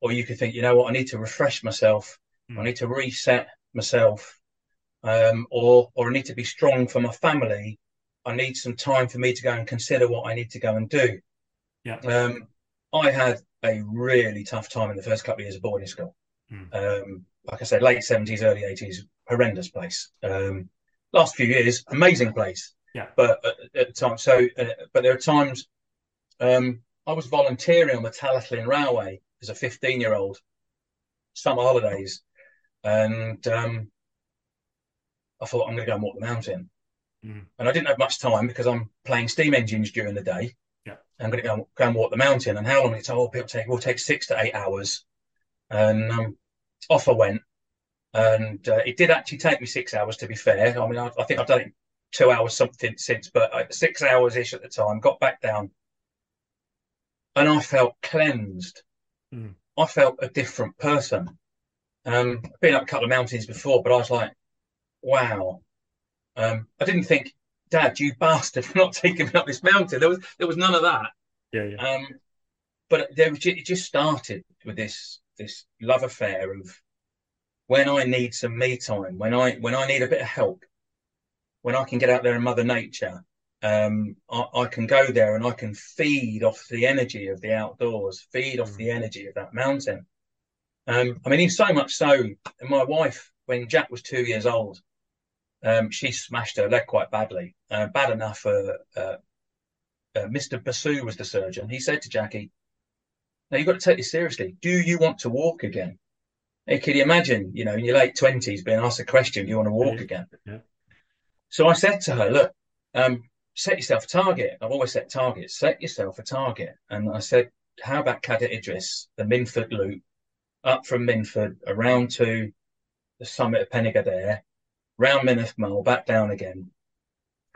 A: or you can think, you know what, I need to refresh myself. Mm. I need to reset myself, um, or or I need to be strong for my family. I need some time for me to go and consider what I need to go and do.
D: Yeah.
A: Um, I had a really tough time in the first couple of years of boarding school. Mm. Um, like I said, late seventies, early eighties, horrendous place. Um, last few years, amazing place.
D: Yeah.
A: But at, at the time, so uh, but there are times. Um, I was volunteering on the Talyllyn Railway as a 15 year old, summer holidays, and um, I thought I'm going to go and walk the mountain. Mm. And I didn't have much time because I'm playing steam engines during the day.
D: Yeah.
A: I'm going to go, go and walk the mountain. And how long did it take? Oh, people take will take six to eight hours. And um, off I went. And uh, it did actually take me six hours, to be fair. I mean, I, I think I've done it two hours something since, but uh, six hours ish at the time. Got back down, and I felt cleansed. Mm. I felt a different person. Um, I've been up a couple of mountains before, but I was like, wow. Um, I didn't think, Dad, you bastard, for not taking me up this mountain. There was there was none of that.
D: Yeah, yeah.
A: Um, but there was, it just started with this this love affair of when I need some me time, when I when I need a bit of help, when I can get out there in Mother Nature, um, I, I, can go there and I can feed off the energy of the outdoors, feed off the mm. energy of that mountain. Um, I mean, even so much so, my wife, when Jack was two years old, um, she smashed her leg quite badly, uh, bad enough for uh, uh, Mr. Basu was the surgeon. He said to Jackie, "Now you've got to take this seriously. Do you want to walk again?" Can you imagine, you know, in your late twenties, being asked a question, "Do you want to walk
D: yeah.
A: again?"
D: Yeah.
A: So I said to her, "Look, um, set yourself a target. I've always set targets. Set yourself a target." And I said, "How about Cadair Idris, the Minffordd Loop, up from Minffordd, around to the summit of Pen y round Mynydd Moel, back down again."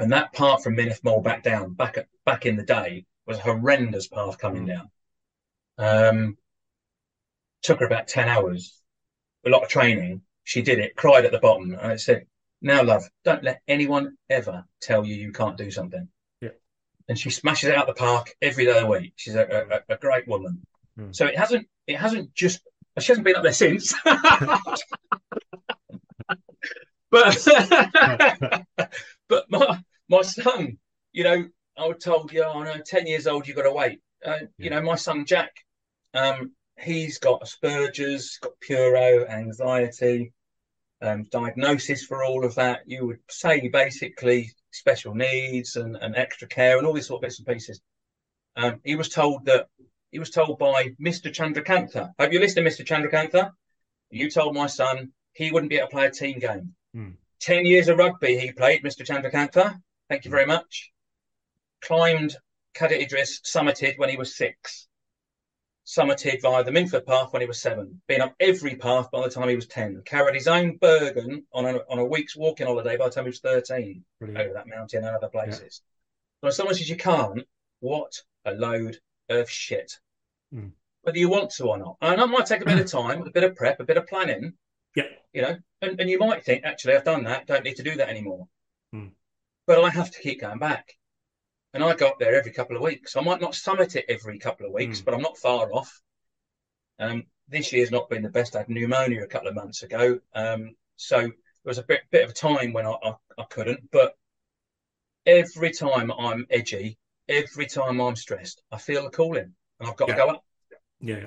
A: And that part from Mynydd Moel back down, back at, back in the day, was a horrendous path coming mm. down. Um, took her about ten hours a lot of training. She did it, cried at the bottom. And I said, now, love, don't let anyone ever tell you you can't do something.
D: Yeah.
A: And she smashes it out the park every day of the week. She's a, a, a great woman. Mm. So it hasn't, it hasn't just, she hasn't been up there since. but, but my, my son, you know, I was told, yeah, I know, 10 years old, you've got to wait. Uh, yeah. You know, my son Jack, um, he's got Asperger's, got Puro, anxiety, um, diagnosis for all of that. You would say basically special needs and, and extra care and all these sort of bits and pieces. Um, he was told that he was told by Mr. Chandrakantha. Have you listened to Mr. Chandrakantha? You told my son he wouldn't be able to play a team game.
D: Mm.
A: 10 years of rugby he played, Mr. Chandrakantha. Thank you very much. Climbed Cadair Idris, summited when he was six summited via the Minffordd path when he was seven, been up every path by the time he was 10, carried his own Bergen on a, on a week's walking holiday by the time he was 13 Brilliant. over that mountain and other places. Yeah. So if someone says you can't, what a load of shit. Mm. Whether you want to or not. And that might take a bit of time, a bit of prep, a bit of planning.
D: Yeah.
A: You know, and, and you might think, actually, I've done that, don't need to do that anymore.
D: Mm.
A: But I have to keep going back and I go up there every couple of weeks. I might not summit it every couple of weeks, mm. but I'm not far off. Um, this year's not been the best. I had pneumonia a couple of months ago, um, so there was a bit bit of a time when I, I, I couldn't. But every time I'm edgy, every time I'm stressed, I feel the calling, and I've got
D: yeah.
A: to go up.
D: Yeah,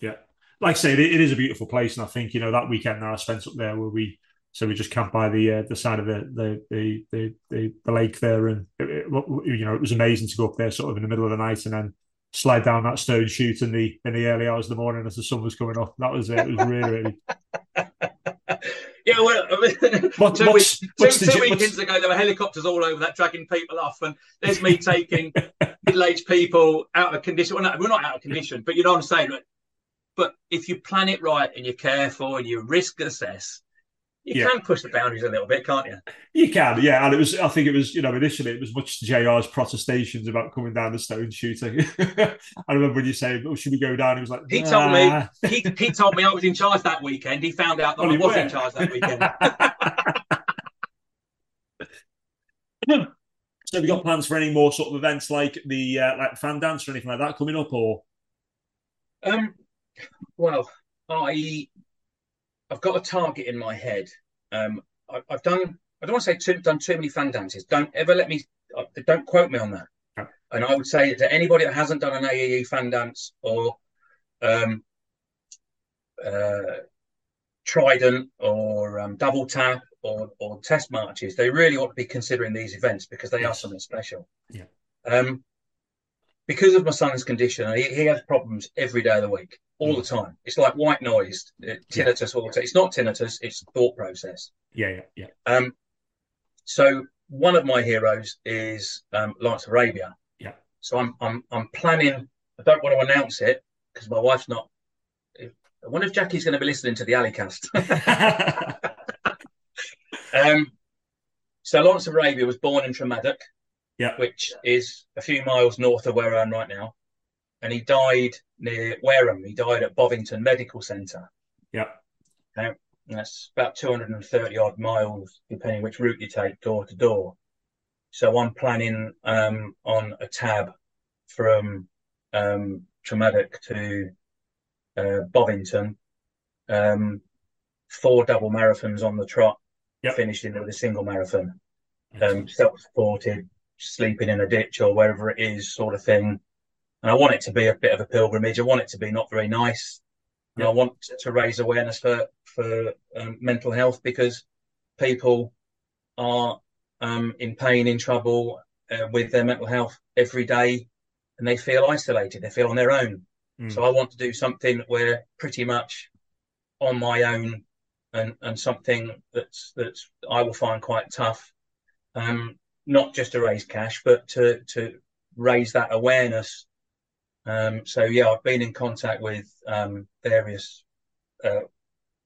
D: yeah. Like I say, it, it is a beautiful place, and I think you know that weekend that I spent up there where we so we just camped by the uh, the side of the the the the, the, the lake there, and it, it, you know it was amazing to go up there sort of in the middle of the night and then slide down that stone chute in the in the early hours of the morning as the sun was coming up. That was it. It was really really.
A: Yeah, well, I mean,
D: What-
A: two,
D: what's-
A: week-
D: what's
A: two,
D: the
A: two weekends ago, there were helicopters all over that dragging people off, and there's me taking middle-aged people out of condition. Well, no, we're not out of condition, but you know what I'm saying. But, but if you plan it right and you're careful and you risk assess, you
D: Yeah.
A: can push the boundaries a little bit, can't you?
D: You can, yeah. And it was, I think it was, you know, initially it was much JR's protestations about coming down the stone shooting. I remember when you say, oh, should we go down? He was like,
A: He told me he, he told me I was in charge that weekend. He found out that
D: Well,
A: I was
D: were.
A: in charge that weekend.
D: So have you got plans for any more sort of events like the uh, like fan dance or anything like that coming up or
A: Um, well, I I've got a target in my head. Um, I, I've done. I don't want to say too, done too many fan dances. Don't ever let me. Uh, don't quote me on that. And I would say to anybody that hasn't done an AEE fan dance or um, uh, Trident or um, Double Tap or or Test Marches, they really ought to be considering these events because they are something special.
D: Yeah.
A: Um, because of my son's condition, he, he has problems every day of the week, all the time. It's like white noise, uh, tinnitus all the time. It's not tinnitus; it's thought process.
D: yeah, yeah, yeah.
A: Um, so one of my heroes is um, Lance Arabia.
D: Yeah.
A: So I'm I'm I'm planning. I don't want to announce it because my wife's not. I wonder if Jackie's going to be listening to the Alleycast. um, so Lawrence of Arabia was born in Tremadoc,
D: yeah.
A: which is a few miles north of where I am right now, and he died near Wareham. He died at Bovington Medical Centre.
D: Yeah.
A: And that's about 230 odd miles, depending which route you take, door to door. So I'm planning um, on a tab from um, Tremadoc to uh, Bovington, um, four double marathons on the trot,
D: Yep.
A: finishing with a single marathon, um, self-supported, sleeping in a ditch or wherever it is, sort of thing. And I want it to be a bit of a pilgrimage. I want it to be not very nice, and I want to raise awareness for for um, mental health because people are um, in pain, in trouble uh, with their mental health every day, and they feel isolated. They feel on their own.
D: Mm.
A: So I want to do something where pretty much on my own, and and something that's that's I will find quite tough. Um, not just to raise cash, but to to raise that awareness. Um, so yeah, I've been in contact with um, various uh,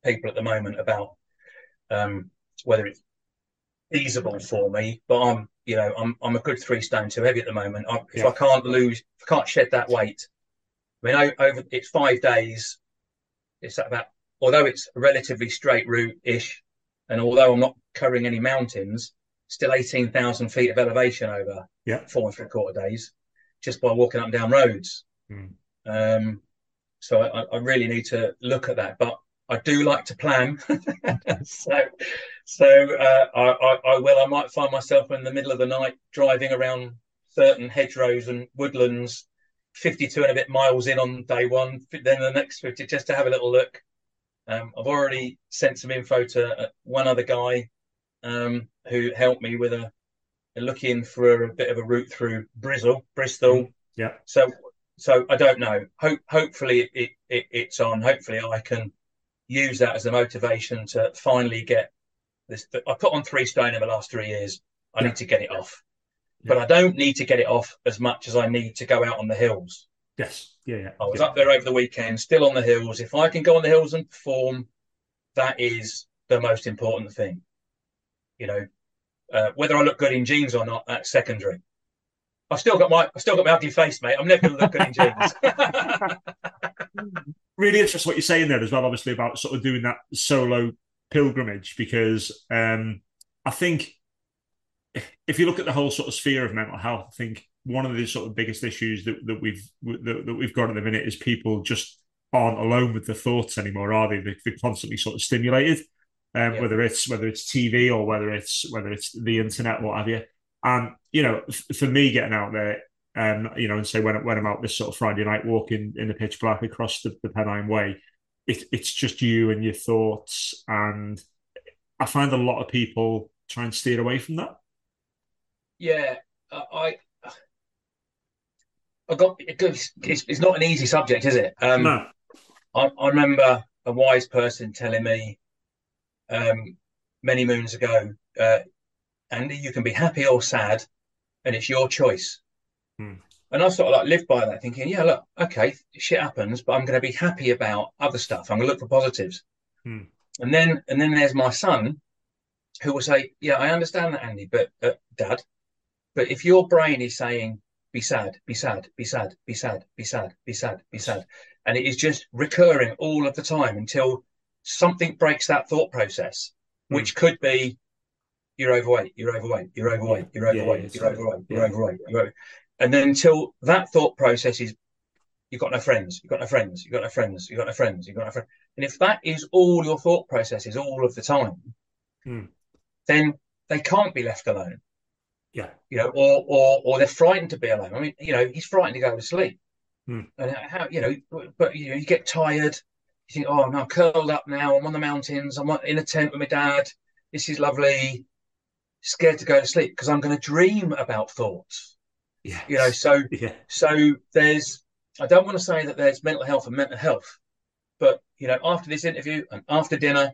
A: people at the moment about um, whether it's feasible for me. But I'm, you know, I'm I'm a good three stone too heavy at the moment. I, if
D: Yeah.
A: I can't lose, I can't shed that weight, I mean, over it's five days. It's about although it's a relatively straight route ish, and although I'm not covering any mountains, still eighteen thousand feet of elevation over
D: Yeah.
A: four and three quarter days, just by walking up and down roads.
D: Mm.
A: Um, so I, I really need to look at that, but I do like to plan. so, so uh, I, I, I will. I might find myself in the middle of the night driving around certain hedgerows and woodlands, fifty-two and a bit miles in on day one. Then the next fifty, just to have a little look. Um, I've already sent some info to uh, one other guy um, who helped me with a, a looking for a bit of a route through Bristol, Bristol.
D: Mm, yeah.
A: So, so I don't know. Hope, hopefully it, it it's on. Hopefully I can use that as a motivation to finally get this. I put on three stone in the last three years. I
D: Yeah.
A: need to get it off, but I don't need to get it off as much as I need to go out on the hills.
D: Yes. Yeah, yeah.
A: I was
D: yeah.
A: up there over the weekend, still on the hills. If I can go on the hills and perform, that is the most important thing. You know, uh, whether I look good in jeans or not, that's secondary. I've still got my, I've still got my ugly face, mate. I'm never going to look good in jeans.
D: really interesting what you're saying there as well, obviously, about sort of doing that solo pilgrimage, because um, I think if you look at the whole sort of sphere of mental health, I think one of the sort of biggest issues that, that we've that, that we've got at the minute is people just aren't alone with their thoughts anymore, are they? They- They're constantly sort of stimulated, um,
A: Yeah.
D: whether it's whether it's TV or whether it's whether it's the internet or what have you. And you know, f- for me, getting out there, um, you know, and say when when I'm out this sort of Friday night walking in the pitch black across the, the Pennine Way, it, it's just you and your thoughts, and I find a lot of people try and steer away from that.
A: yeah, I, I, got. It's, it's, it's not an easy subject, is it? Um,
D: no,
A: I, I remember a wise person telling me um, many moons ago, uh, Andy, you can be happy or sad, and it's your choice.
D: Hmm.
A: And I sort of like lived by that, thinking, yeah, look, okay, shit happens, but I'm going to be happy about other stuff. I'm going to look for positives.
D: Hmm.
A: And then, and then there's my son, who will say, yeah, I understand that, Andy, but uh, Dad, but if your brain is saying, be sad, be sad, be sad, be sad, be sad, be sad, be sad, and it is just recurring all of the time until something breaks that thought process,
D: Hmm.
A: which could be you're overweight, you're overweight, you're overweight, you're overweight, you're overweight, you're overweight, you're overweight. And then until that thought process is you've got no friends, you've got no friends, you've got no friends, you've got no friends, you've got no friends. And if that is all your thought processes all of the time,
D: Hmm.
A: then they can't be left alone.
D: Yeah.
A: You know, or or or they're frightened to be alone. I mean, you know, he's frightened to go to sleep.
D: Hmm.
A: And how you know, but you know, you get tired. You think, oh, I'm curled up now. I'm on the mountains. I'm in a tent with my dad. This is lovely. Scared to go to sleep because I'm going to dream about thoughts.
D: Yeah.
A: You know, so
D: Yeah.
A: so there's. I don't want to say that there's mental health and mental health, but you know, after this interview and after dinner,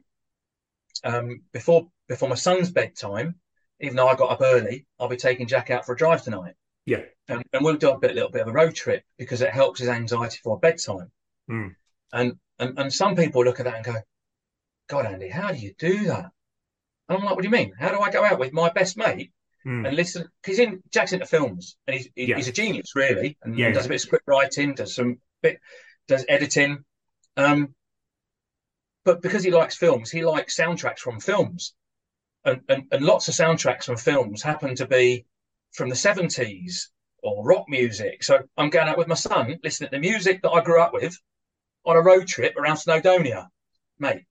A: um, before before my son's bedtime, even though I got up early, I'll be taking Jack out for a drive tonight.
D: Yeah.
A: And, and we'll do a bit, little bit of a road trip because it helps his anxiety for bedtime.
D: Mm.
A: And, and and some people look at that and go, God, Andy, how do you do that? And I'm like, what do you mean? How do I go out with my best mate
D: Mm.
A: and listen? Because in Jack's into films and he's he-
D: Yeah.
A: he's a genius, really, and
D: Yeah,
A: does
D: yeah.
A: a bit of script writing, does some bit, does editing. Um, but because he likes films, he likes soundtracks from films, and and, and lots of soundtracks from films happen to be from the 70s or rock music. So I'm going out with my son, listening to the music that I grew up with on a road trip around Snowdonia, mate.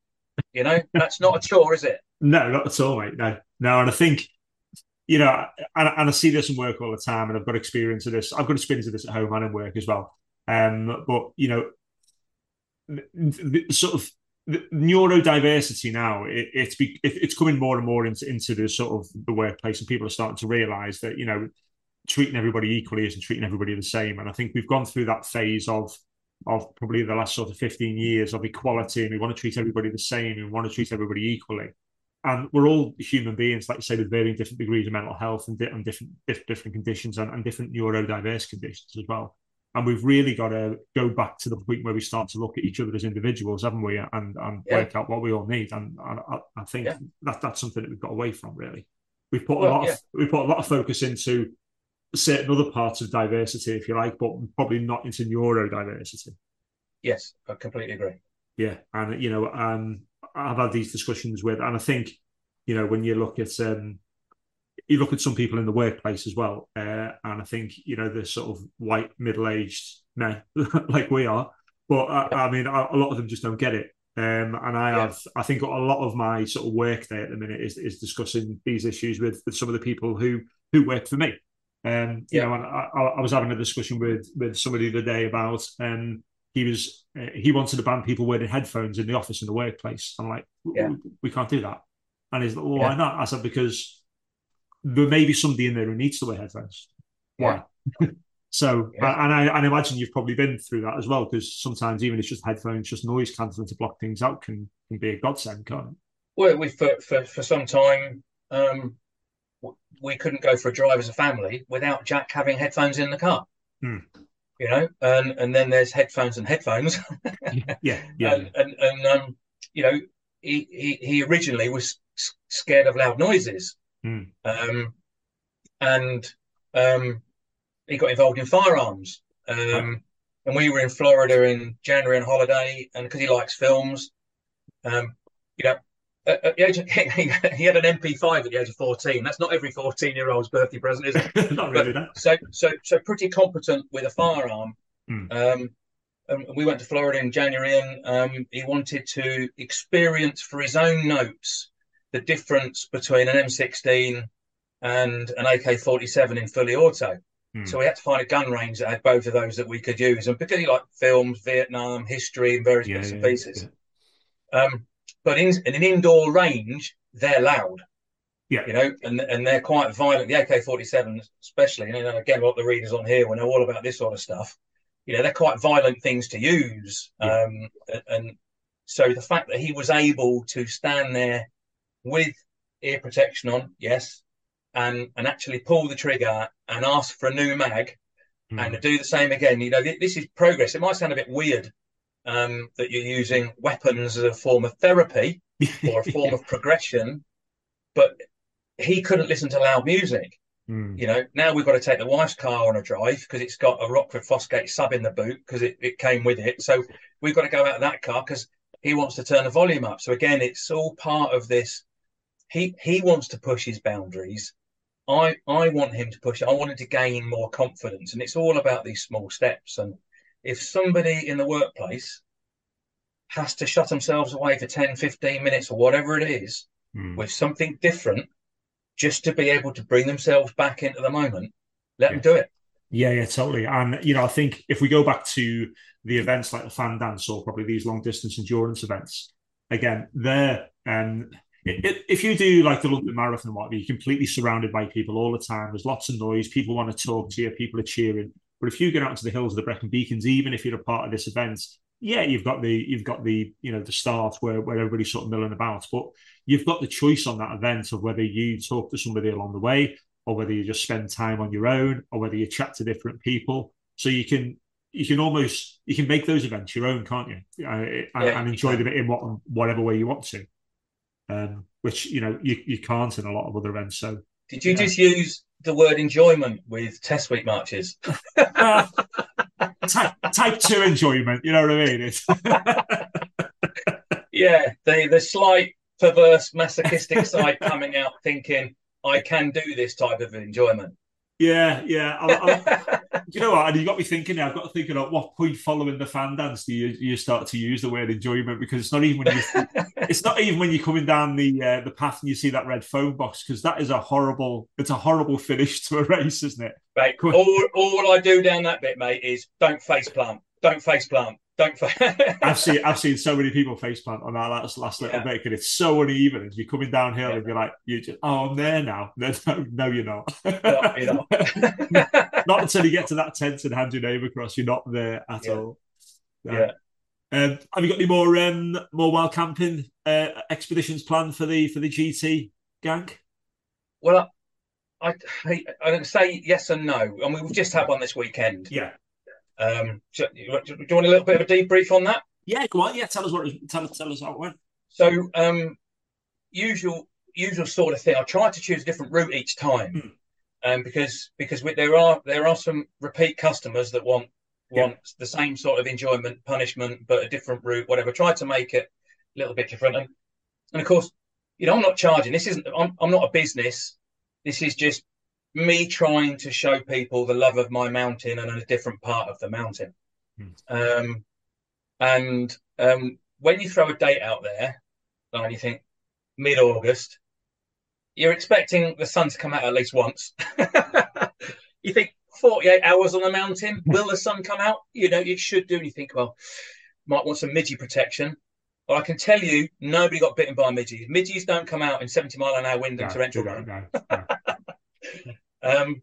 A: You know, that's not a chore, is it?
D: No, not at all, mate. No, no. And I think, you know, and, and I see this in work all the time, and I've got experience of this. I've got experience of this at home and in work as well. Um, but you know, the, the sort of the neurodiversity now, it, it's be, it, it's coming more and more into into the sort of the workplace, and people are starting to realise that you know, treating everybody equally isn't treating everybody the same. And I think we've gone through that phase of of probably the last sort of 15 years of equality and we want to treat everybody the same and we want to treat everybody equally and we're all human beings like you say with varying different degrees of mental health and, di- and different diff- different conditions and, and different neurodiverse conditions as well and we've really got to go back to the point where we start to look at each other as individuals haven't we and and
A: Yeah.
D: work out what we all need and, and I, I think
A: Yeah.
D: that that's something that we've got away from really we've put a lot
A: yeah.
D: of we put a lot of focus into certain other parts of diversity if you like but probably not into neurodiversity
A: Yes, I completely agree.
D: yeah, and you know, um, I've had these discussions with, and I think, you know, when you look at, um, you look at some people in the workplace as well, uh, and I think you know the sort of white middle-aged men like we are, but I, I mean, a, a lot of them just don't get it. Um, and I
A: Yeah.
D: have, I think, a lot of my sort of work day at the minute is is discussing these issues with with some of the people who who work for me. Um, you
A: Yeah.
D: know, and I, I was having a discussion with with somebody the other day about um, he was uh, he wanted to ban people wearing headphones in the office in the workplace. I'm like,
A: Yeah.
D: we, we can't do that. And he's like, well, why not? I said because there may be somebody in there who needs to wear headphones. Why? so,
A: Yeah.
D: and I, and imagine you've probably been through that as well, because sometimes even if it's just headphones, just noise cancelling to block things out can can be a godsend, can't it?
A: Well, we for for, for some time um, we couldn't go for a drive as a family without Jack having headphones in the car.
D: Hmm.
A: You know, and and then there's headphones and headphones,
D: Yeah, yeah,
A: and and, and um, you know, he, he he originally was scared of loud noises,
D: Hmm.
A: um, and um, he got involved in firearms. Um, and we were in Florida in January on holiday, and because he likes films, um, you know, at, at the age of, he had an MP5 at the age of 14. That's not every 14 year old's birthday present, is it?
D: not really that.
A: So, so, so pretty competent with a firearm.
D: Hmm.
A: Um, and we went to Florida in January, and um, he wanted to experience for his own notes the difference between an M16 and an AK-47 in fully auto.
D: Hmm.
A: So we had to find a gun range that had both of those that we could use, and particularly like films, Vietnam, history, and various
D: Yeah,
A: bits
D: yeah,
A: and pieces.
D: yeah.
A: Um, but in, in an indoor range, they're loud
D: Yeah.
A: you know, and and they're quite violent. The AK-47, especially, and again, what the readers on here will know all about this sort of stuff. You know, they're quite violent things to use.
D: Yeah.
A: Um, and, so the fact that he was able to stand there with ear protection on, yes, and and actually pull the trigger and ask for a new mag mm. and do the same again. You know, this is progress. It might sound a bit weird um, that you're using weapons as a form of therapy or a form of progression, but he couldn't listen to loud music. Mm. You know, now we've got to take the wife's car on a drive because it's got a Rockford Fosgate sub in the boot because it, it came with it. So we've got to go out of that car because he wants to turn the volume up. So again, it's all part of this. He he wants to push his boundaries. I I want him to push. I want him to gain more confidence, and it's all about these small steps. And if somebody in the workplace has to shut themselves away for 10, 15 minutes or whatever it is mm. with something different just to be able to bring themselves back into the moment. Let yeah. them do it.
D: Yeah, yeah, totally. And you know, I think if we go back to the events like the fan dance or probably these long distance endurance events, again, there um if you do like the London Marathon, what you're completely surrounded by people all the time. There's lots of noise. People want to talk to you. People are cheering. But if you get out into the hills of the Brecon Beacons, even if you're a part of this event, yeah, you've got the you've got the you know the start where where everybody's sort of milling about, but you've got the choice on that event of whether you talk to somebody along the way or whether you just spend time on your own or whether you chat to different people. So you can you can almost you can make those events your own, can't you? Uh, yeah, and enjoy them in what whatever way you want to. Um, which you know you, you can't in a lot of other events. So
A: did you yeah. just use the word enjoyment with test week marches?
D: uh, type, type two enjoyment. You know what I mean?
A: yeah, the the slight perverse masochistic side coming out, thinking I can do this type of enjoyment.
D: Yeah, yeah. I, I, you know what? And you got me thinking. I've got to think at what point following the fan dance do you, you start to use the word enjoyment? Because it's not even when you it's not even when you're coming down the uh, the path and you see that red phone box because that is a horrible it's a horrible finish to a race, isn't it?
A: Right. All all I do down that bit, mate, is don't face plant. Don't face plant. Don't.
D: I've seen I've seen so many people faceplant on that last, last little yeah. bit, and it's so uneven. And you're coming downhill, yeah. and you're like, you just, oh, I'm there now. No, no, you're not. No, you're not. not until you get to that tent and hand your name across, you're not there at
A: yeah.
D: all.
A: Yeah.
D: Um, have you got any more um, more wild camping uh, expeditions planned for the for the GT gang?
A: Well, I I, I say yes and no. I mean, we've just had one this weekend.
D: Yeah.
A: Um, do, do, you want a little bit of a debrief on that?
D: Yeah, go on. Yeah, tell us what tell, tell us how it went.
A: So, um, usual usual sort of thing. I try to choose a different route each time, mm. um, because because we, there are there are some repeat customers that want want yeah. the same sort of enjoyment, punishment, but a different route, whatever. Try to make it a little bit different, and and of course, you know, I'm not charging. This isn't. I'm I'm not a business. This is just me trying to show people the love of my mountain and a different part of the mountain. Mm. Um, and um, when you throw a date out there, and you think mid August, you're expecting the sun to come out at least once. you think 48 hours on the mountain, will the sun come out? You know, it should do. And you think, well, might want some midgie protection. Well, I can tell you, nobody got bitten by midgies. Midgies don't come out in 70 mile an hour wind and torrential um,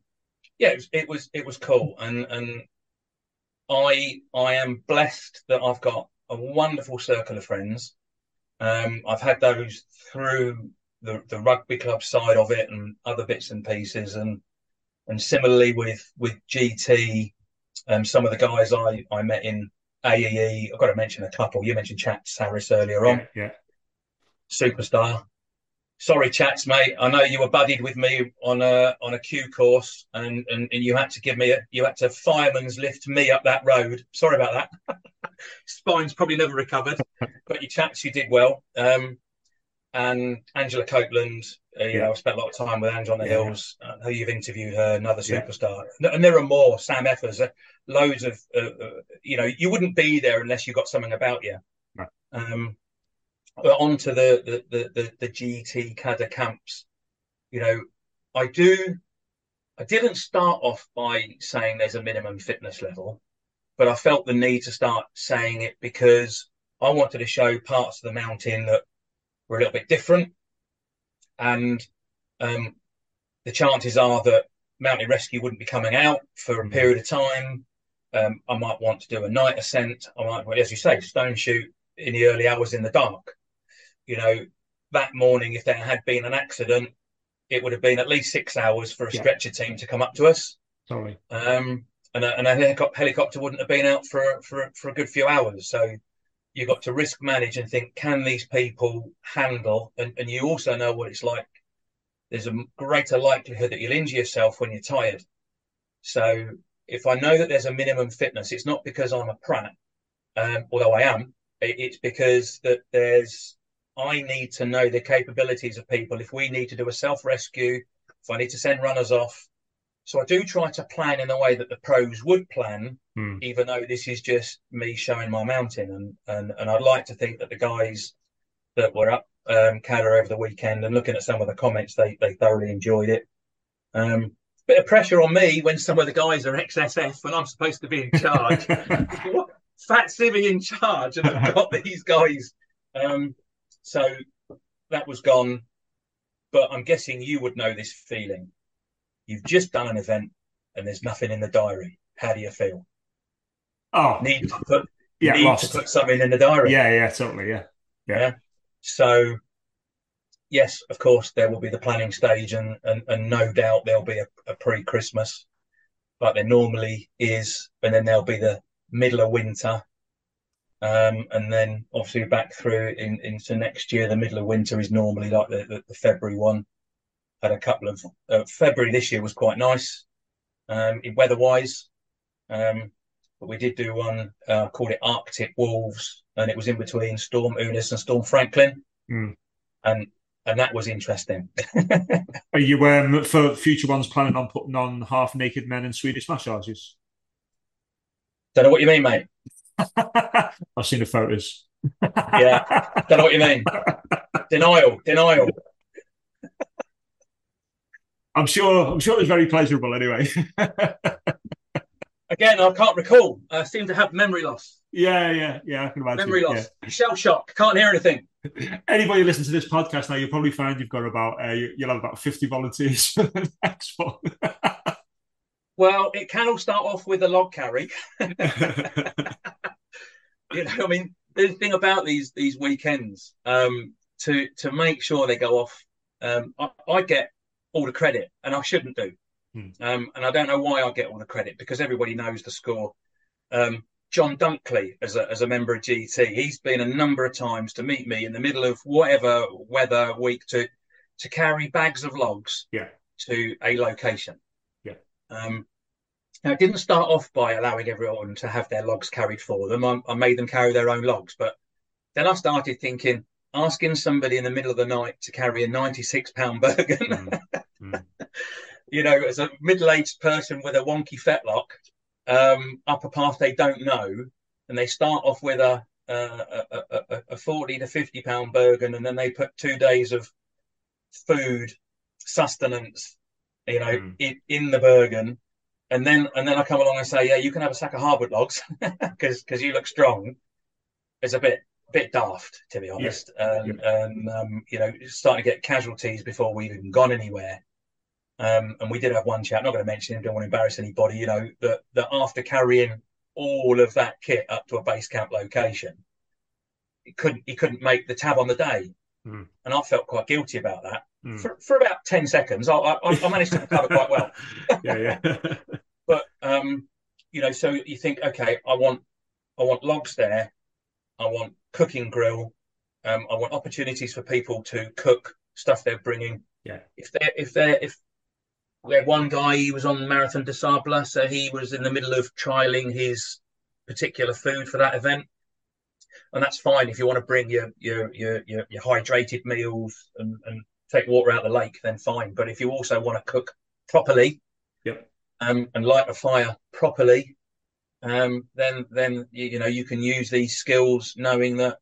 A: yeah, it was, it was it was cool, and and I I am blessed that I've got a wonderful circle of friends. Um, I've had those through the the rugby club side of it and other bits and pieces, and and similarly with with GT, um, some of the guys I I met in AEE. I've got to mention a couple. You mentioned Chats Harris earlier
D: on. Yeah. yeah.
A: Superstar sorry, chats, mate. I know you were buddied with me on a on a Q course, and, and and you had to give me a you had to fireman's lift me up that road. Sorry about that. Spine's probably never recovered, but your chats, you did well. Um, and Angela Copeland, uh, you yeah. know, I spent a lot of time with Ange on the yeah. Hills. Uh, who you've interviewed her, another superstar, yeah. and there are more. Sam Effers, uh, loads of, uh, uh, you know, you wouldn't be there unless you got something about you.
D: No.
A: Um, but onto the the the, the, the GT Cadair camps, you know, I do. I didn't start off by saying there's a minimum fitness level, but I felt the need to start saying it because I wanted to show parts of the mountain that were a little bit different, and um, the chances are that mountain rescue wouldn't be coming out for a period of time. Um, I might want to do a night ascent. I might, as you say, stone shoot in the early hours in the dark you know, that morning, if there had been an accident, it would have been at least six hours for a
D: Yeah.
A: stretcher team to come up to us.
D: Sorry.
A: Um, and a, and a helico- helicopter wouldn't have been out for, for, for a good few hours. So you've got to risk manage and think, can these people handle? And, and you also know what it's like. There's a greater likelihood that you'll injure yourself when you're tired. So if I know that there's a minimum fitness, it's not because I'm a prat, um, although I am. It, it's because that there's I need to know the capabilities of people. If we need to do a self rescue, if I need to send runners off, so I do try to plan in a way that the pros would plan,
D: Hmm.
A: even though this is just me showing my mountain. And and, and I'd like to think that the guys that were up um, Cadair over the weekend and looking at some of the comments, they they thoroughly enjoyed it. Um, bit of pressure on me when some of the guys are XSF when I'm supposed to be in charge. What? Fat Civvy in charge, and I've got these guys. Um, so that was gone. But I'm guessing you would know this feeling. You've just done an event and there's nothing in the diary. How do you feel?
D: oh,
A: Need to put
D: yeah,
A: need
D: lost.
A: to put something in the diary.
D: Yeah, yeah, totally. Yeah.
A: Yeah. So yes, of course there will be the planning stage and and, and no doubt there'll be a, a pre-Christmas, like there normally is, and then there'll be the middle of winter. Um, and then obviously back through in, into next year, the middle of winter is normally like the, the, the February one. Had a couple of uh, February this year was quite nice, um, in weather-wise. Um, but we did do one uh, called it Arctic Wolves, and it was in between Storm Eunice and Storm Franklin,
D: Mm.
A: and and that was interesting.
D: Are you um, for future ones planning on putting on half naked men in Swedish massages?
A: Don't know what you mean, mate.
D: I've seen the photos.
A: Yeah. Don't know what you mean. Denial, denial.
D: I'm sure. I'm sure it was very pleasurable. Anyway.
A: Again, I can't recall. I seem to have memory loss.
D: yeah, yeah, yeah. I can imagine.
A: Memory loss. Shell shock. Can't hear anything.
D: Yeah. Anybody listen to this podcast now, you'll probably find you've got about uh, you- you'll have about 50 volunteers for the next one.
A: Well, it can all start off with a log carry. You know, I mean, the thing about these these weekends, um, to to make sure they go off, um, I, I get all the credit, and I shouldn't do.
D: Hmm.
A: Um, and I don't know why I get all the credit because everybody knows the score. Um, John Dunkley, as a as a member of GT, he's been a number of times to meet me in the middle of whatever weather week to to carry bags of logs
D: Yeah.
A: to a location.
D: Yeah.
A: Um, now, it didn't start off by allowing everyone to have their logs carried for them. I, I made them carry their own logs, but then I started thinking, asking somebody in the middle of the night to carry a 96 pound Bergen,
D: Mm, mm.
A: you know, as a middle aged person with a wonky fetlock, um, up a path they don't know, and they start off with a, a, a, a, a 40 to 50 pound Bergen, and then they put two days of food, sustenance, you know,
D: Mm.
A: in, in the Bergen. And then, and then I come along and say, yeah, you can have a sack of hardwood logs because because you look strong. It's a bit bit daft, to be honest. And, and um, you know, starting to get casualties before we've even gone anywhere. Um, and we did have one chap, not going to mention him, don't want to embarrass anybody, you know, that, that after carrying all of that kit up to a base camp location, he couldn't he couldn't make the tab on the day.
D: Hmm.
A: And I felt quite guilty about that.
D: Hmm.
A: For, for about 10 seconds, I, I, I managed to recover quite well.
D: yeah, yeah.
A: But um, you know, so you think, okay, I want I want logs there, I want cooking grill, um, I want opportunities for people to cook stuff they're bringing.
D: Yeah.
A: If they're if they're if we had one guy, he was on Marathon des Sables, so he was in the middle of trialing his particular food for that event. And that's fine if you want to bring your your your your, your hydrated meals and, and take water out of the lake, then fine. But if you also want to cook properly. Um, and light a fire properly, um, then then you, you know you can use these skills, knowing that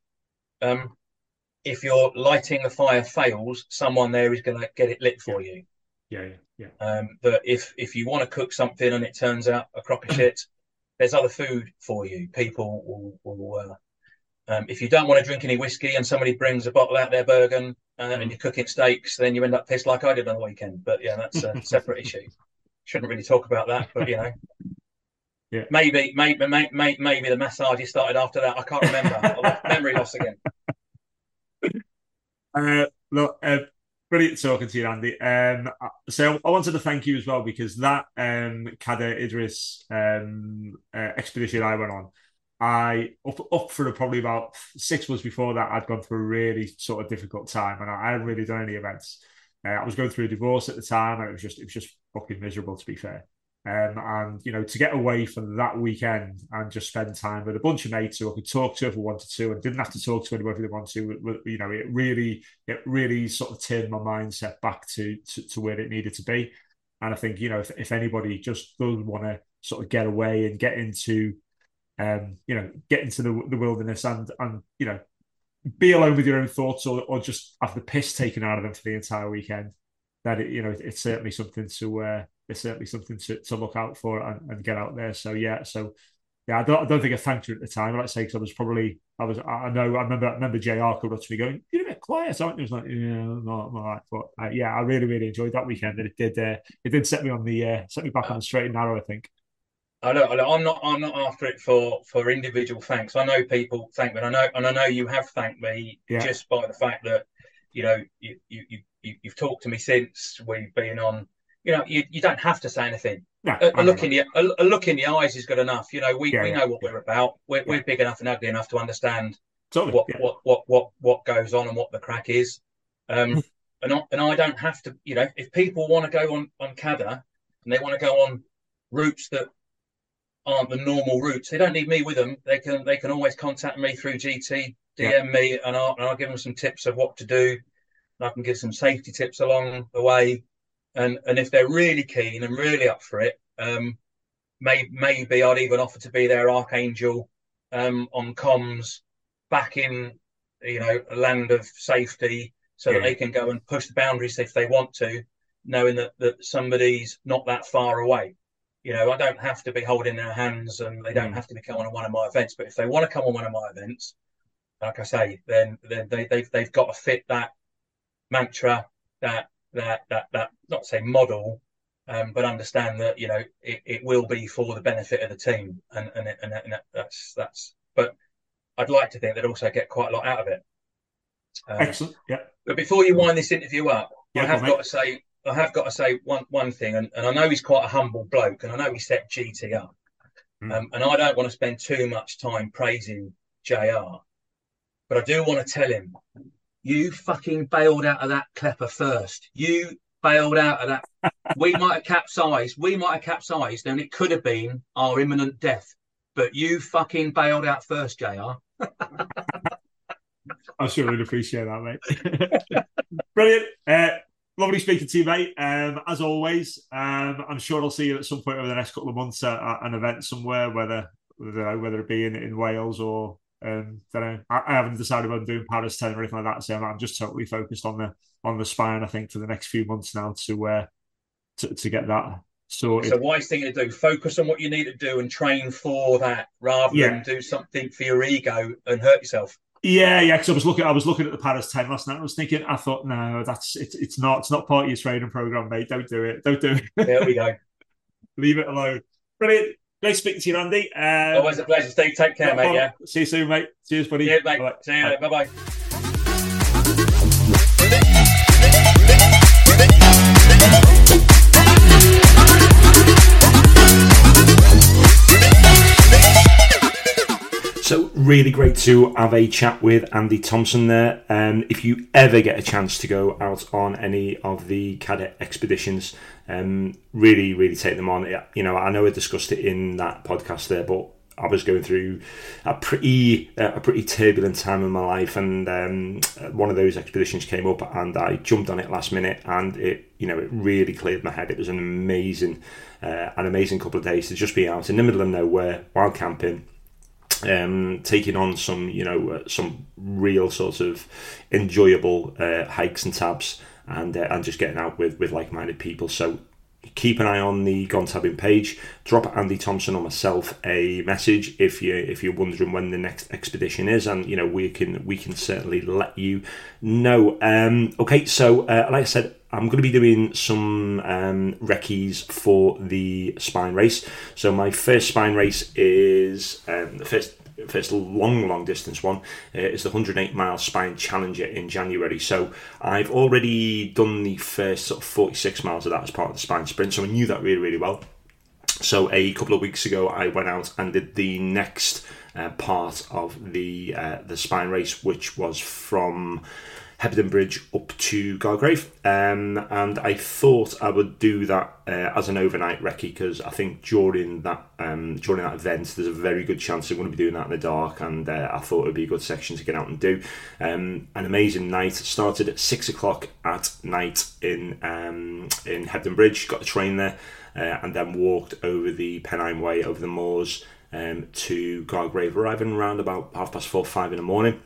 A: um, if your lighting the fire fails, someone there is going to get it lit for you.
D: yeah, yeah, yeah.
A: Um, but if if you want to cook something and it turns out a crock of shit, there's other food for you. People will, will uh, um, if you don't want to drink any whiskey and somebody brings a bottle out their Bergen uh, and you're cooking steaks, then you end up pissed like I did on the weekend. But yeah, that's a separate issue. Shouldn't really talk about that, but you know.
D: Yeah.
A: Maybe, maybe, maybe, maybe the massage started after that. I can't remember. Memory loss again.
D: Uh, look, uh, brilliant talking to you, Andy. Um, so I wanted to thank you as well because that um, Cadair Idris um, uh, expedition I went on, I up up for probably about six months before that, I'd gone through a really sort of difficult time, and I, I hadn't really done any events. Uh, I was going through a divorce at the time, and it was just it was just fucking miserable to be fair. Um, and you know, to get away from that weekend and just spend time with a bunch of mates who I could talk to if I wanted to, and didn't have to talk to anybody if I wanted to. You know, it really, it really sort of turned my mindset back to to, to where it needed to be. And I think you know, if, if anybody just does want to sort of get away and get into, um, you know, get into the, the wilderness and and you know, be alone with your own thoughts or or just have the piss taken out of them for the entire weekend, that it, you know, it's certainly something to. Uh, it's certainly something to, to look out for and, and get out there. So yeah, so yeah, I don't, I don't think I thanked her at the time. Like I say, because I was probably, I was, I know, I remember, I remember JR called up to me going, "You're a bit quiet, aren't you?" I was like, "Yeah, right." But uh, yeah, I really, really enjoyed that weekend, and it did, uh, it did set me on the, uh, set me back on the straight and narrow. I think.
A: I know, I'm not. I'm not after it for for individual thanks. I know people thank me, and I know, and I know you have thanked me yeah. just by the fact that you know you you you you've talked to me since we've been on you know, you, you don't have to say anything. No, a, a look in the a, a, look in the eyes is good enough. You know, we, yeah, we yeah. know what we're about. We're, we're big enough and ugly enough to understand totally. what, what what what what goes on and what the crack is. Um, and I, and I don't have to. You know, if people want to go on on Cadair and they want to go on routes that aren't the normal routes, they don't need me with them. They can they can always contact me through GT, DM me, and I'll, and I'll give them some tips of what to do. And I can give some safety tips along the way and and if they're really keen and really up for it, um, may, maybe I'd even offer to be their archangel um, on comms back in you know a land of safety, so yeah. that they can go and push the boundaries if they want to, knowing that that somebody's not that far away. You know, I don't have to be holding their hands, and they don't mm. have to be coming on one of my events. But if they want to come on one of my events, like I say, then then they, they've they've got to fit that mantra, that that that that not say model, um, but understand that you know it, it will be for the benefit of the team, and and, and, and that's that's. But I'd like to think they'd also get quite a lot out of it.
D: Um, Excellent. Yeah.
A: But before you wind this interview up, yeah, I have got to say I have got to say one one thing, and, and I know he's quite a humble bloke, and I know he set GT up, mm. um, and I don't want to spend too much time praising JR, but I do want to tell him you fucking bailed out of that klepper first. You bailed out of that. we might have capsized. We might have capsized, and it could have been our imminent death. But you fucking bailed out first, JR.
D: I sure would appreciate that, mate. Brilliant. Uh, lovely speaking to you, mate. Um, as always, um, I'm sure I'll see you at some point over the next couple of months at, at an event somewhere, whether whether it be in, in Wales or um, I, I, haven't decided whether I'm doing Paris 10 or anything like that. So I'm just totally focused on the on the spine. I think for the next few months now to uh, to, to get that so
A: It's a wise thing to do. Focus on what you need to do and train for that, rather yeah. than do something for your ego and hurt yourself.
D: Yeah, yeah. Because I was looking, I was looking at the Paris ten last night. I was thinking, I thought, no, that's it's it's not it's not part of your training program, mate. Don't do it. Don't do it.
A: There we go.
D: Leave it alone. Brilliant. Great speaking to you, Andy.
A: Um, Always a pleasure, Steve. Take care, mate. Yeah.
D: See you soon, mate. Cheers, buddy.
A: Yeah, mate. Bye-bye. See you. Bye bye.
C: So really great to have a chat with Andy Thompson there. Um, if you ever get a chance to go out on any of the cadet expeditions, um, really, really take them on. You know, I know I discussed it in that podcast there, but I was going through a pretty uh, a pretty turbulent time in my life, and um, one of those expeditions came up, and I jumped on it last minute, and it you know it really cleared my head. It was an amazing, uh, an amazing couple of days to just be out in the middle of nowhere while camping um, taking on some, you know, uh, some real sort of enjoyable uh, hikes and tabs, and uh, and just getting out with with like minded people. So keep an eye on the Gone Tabbing page. Drop Andy Thompson or myself a message if you if you're wondering when the next expedition is, and you know we can we can certainly let you know. Um, okay, so uh, like I said, I'm going to be doing some um, recce's for the spine race. So my first spine race is um, the first first long, long distance one uh, is the 108 mile Spine Challenger in January. So I've already done the first sort of 46 miles of that as part of the Spine Sprint, so I knew that really, really well. So a couple of weeks ago, I went out and did the next uh, part of the uh, the spine race, which was from Hebden Bridge up to Gargrave. Um, and I thought I would do that uh, as an overnight recce because I think during that um, during that event there's a very good chance I'm going to be doing that in the dark, and uh, I thought it would be a good section to get out and do. Um, an amazing night. Started at six o'clock at night in um, in Hebden Bridge. Got the train there, uh, and then walked over the Pennine Way over the moors um, to Gargrave, arriving around about half past four, five in the morning.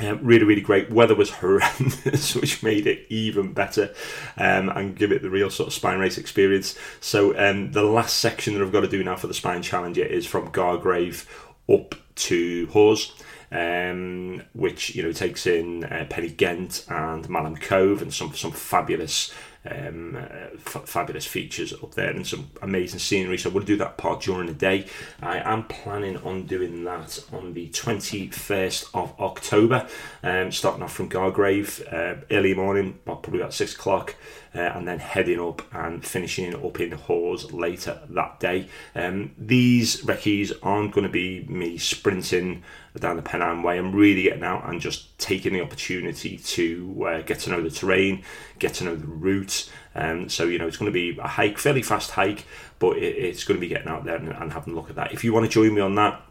C: Um, really, really great. Weather was horrendous, which made it even better um, and give it the real sort of spine race experience. So, um, the last section that I've got to do now for the Spine Challenger is from Gargrave up to Hawes. Um, which you know takes in uh, Pen y Ghent and Malham Cove and some some fabulous um, uh, f- fabulous features up there and some amazing scenery. So we'll do that part during the day. I am planning on doing that on the 21st of October, um, starting off from Gargrave uh, early morning, probably about six o'clock. Uh, and then heading up and finishing up in Hawes later that day. Um, these recce's aren't going to be me sprinting down the Pennine Way. I'm really getting out and just taking the opportunity to uh, get to know the terrain, get to know the route. Um, so, you know, it's going to be a hike, fairly fast hike, but it, it's going to be getting out there and, and having a look at that. If you want to join me on that,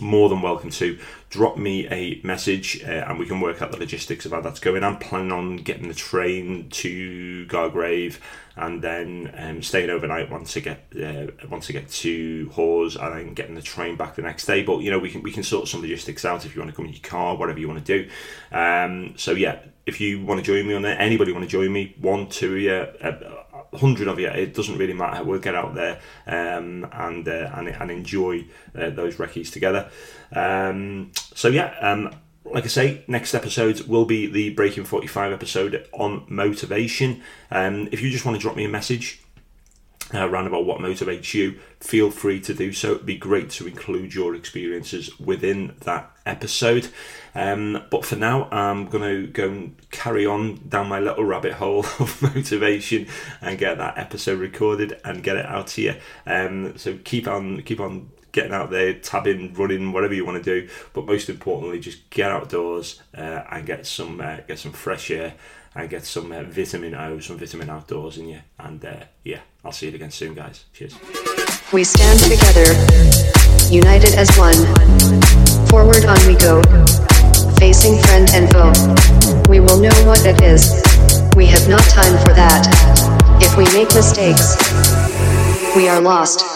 C: more than welcome to drop me a message uh, and we can work out the logistics of how that's going. I'm planning on getting the train to Gargrave and then um, staying overnight once I get uh, once I get to Hawes and then getting the train back the next day. But you know we can we can sort some logistics out if you want to come in your car, whatever you want to do. Um, so yeah, if you want to join me on there, anybody want to join me, one, two, yeah. Uh, hundred of you, it doesn't really matter. We'll get out there um, and, uh, and and enjoy uh, those recce's together. Um, so yeah, um, like I say, next episode will be the Breaking Forty Five episode on motivation. Um, if you just want to drop me a message. Uh, around about what motivates you, feel free to do so. It'd be great to include your experiences within that episode. Um, but for now, I'm going to go and carry on down my little rabbit hole of motivation and get that episode recorded and get it out to you. Um, so keep on, keep on getting out there, tabbing, running, whatever you want to do. But most importantly, just get outdoors uh, and get some uh, get some fresh air and get some uh, vitamin O, some vitamin outdoors in you. And uh, yeah, I'll see you again soon, guys. Cheers.
B: We stand together, united as one. Forward on we go, facing friend and foe. We will know what it is. We have not time for that. If we make mistakes, we are lost.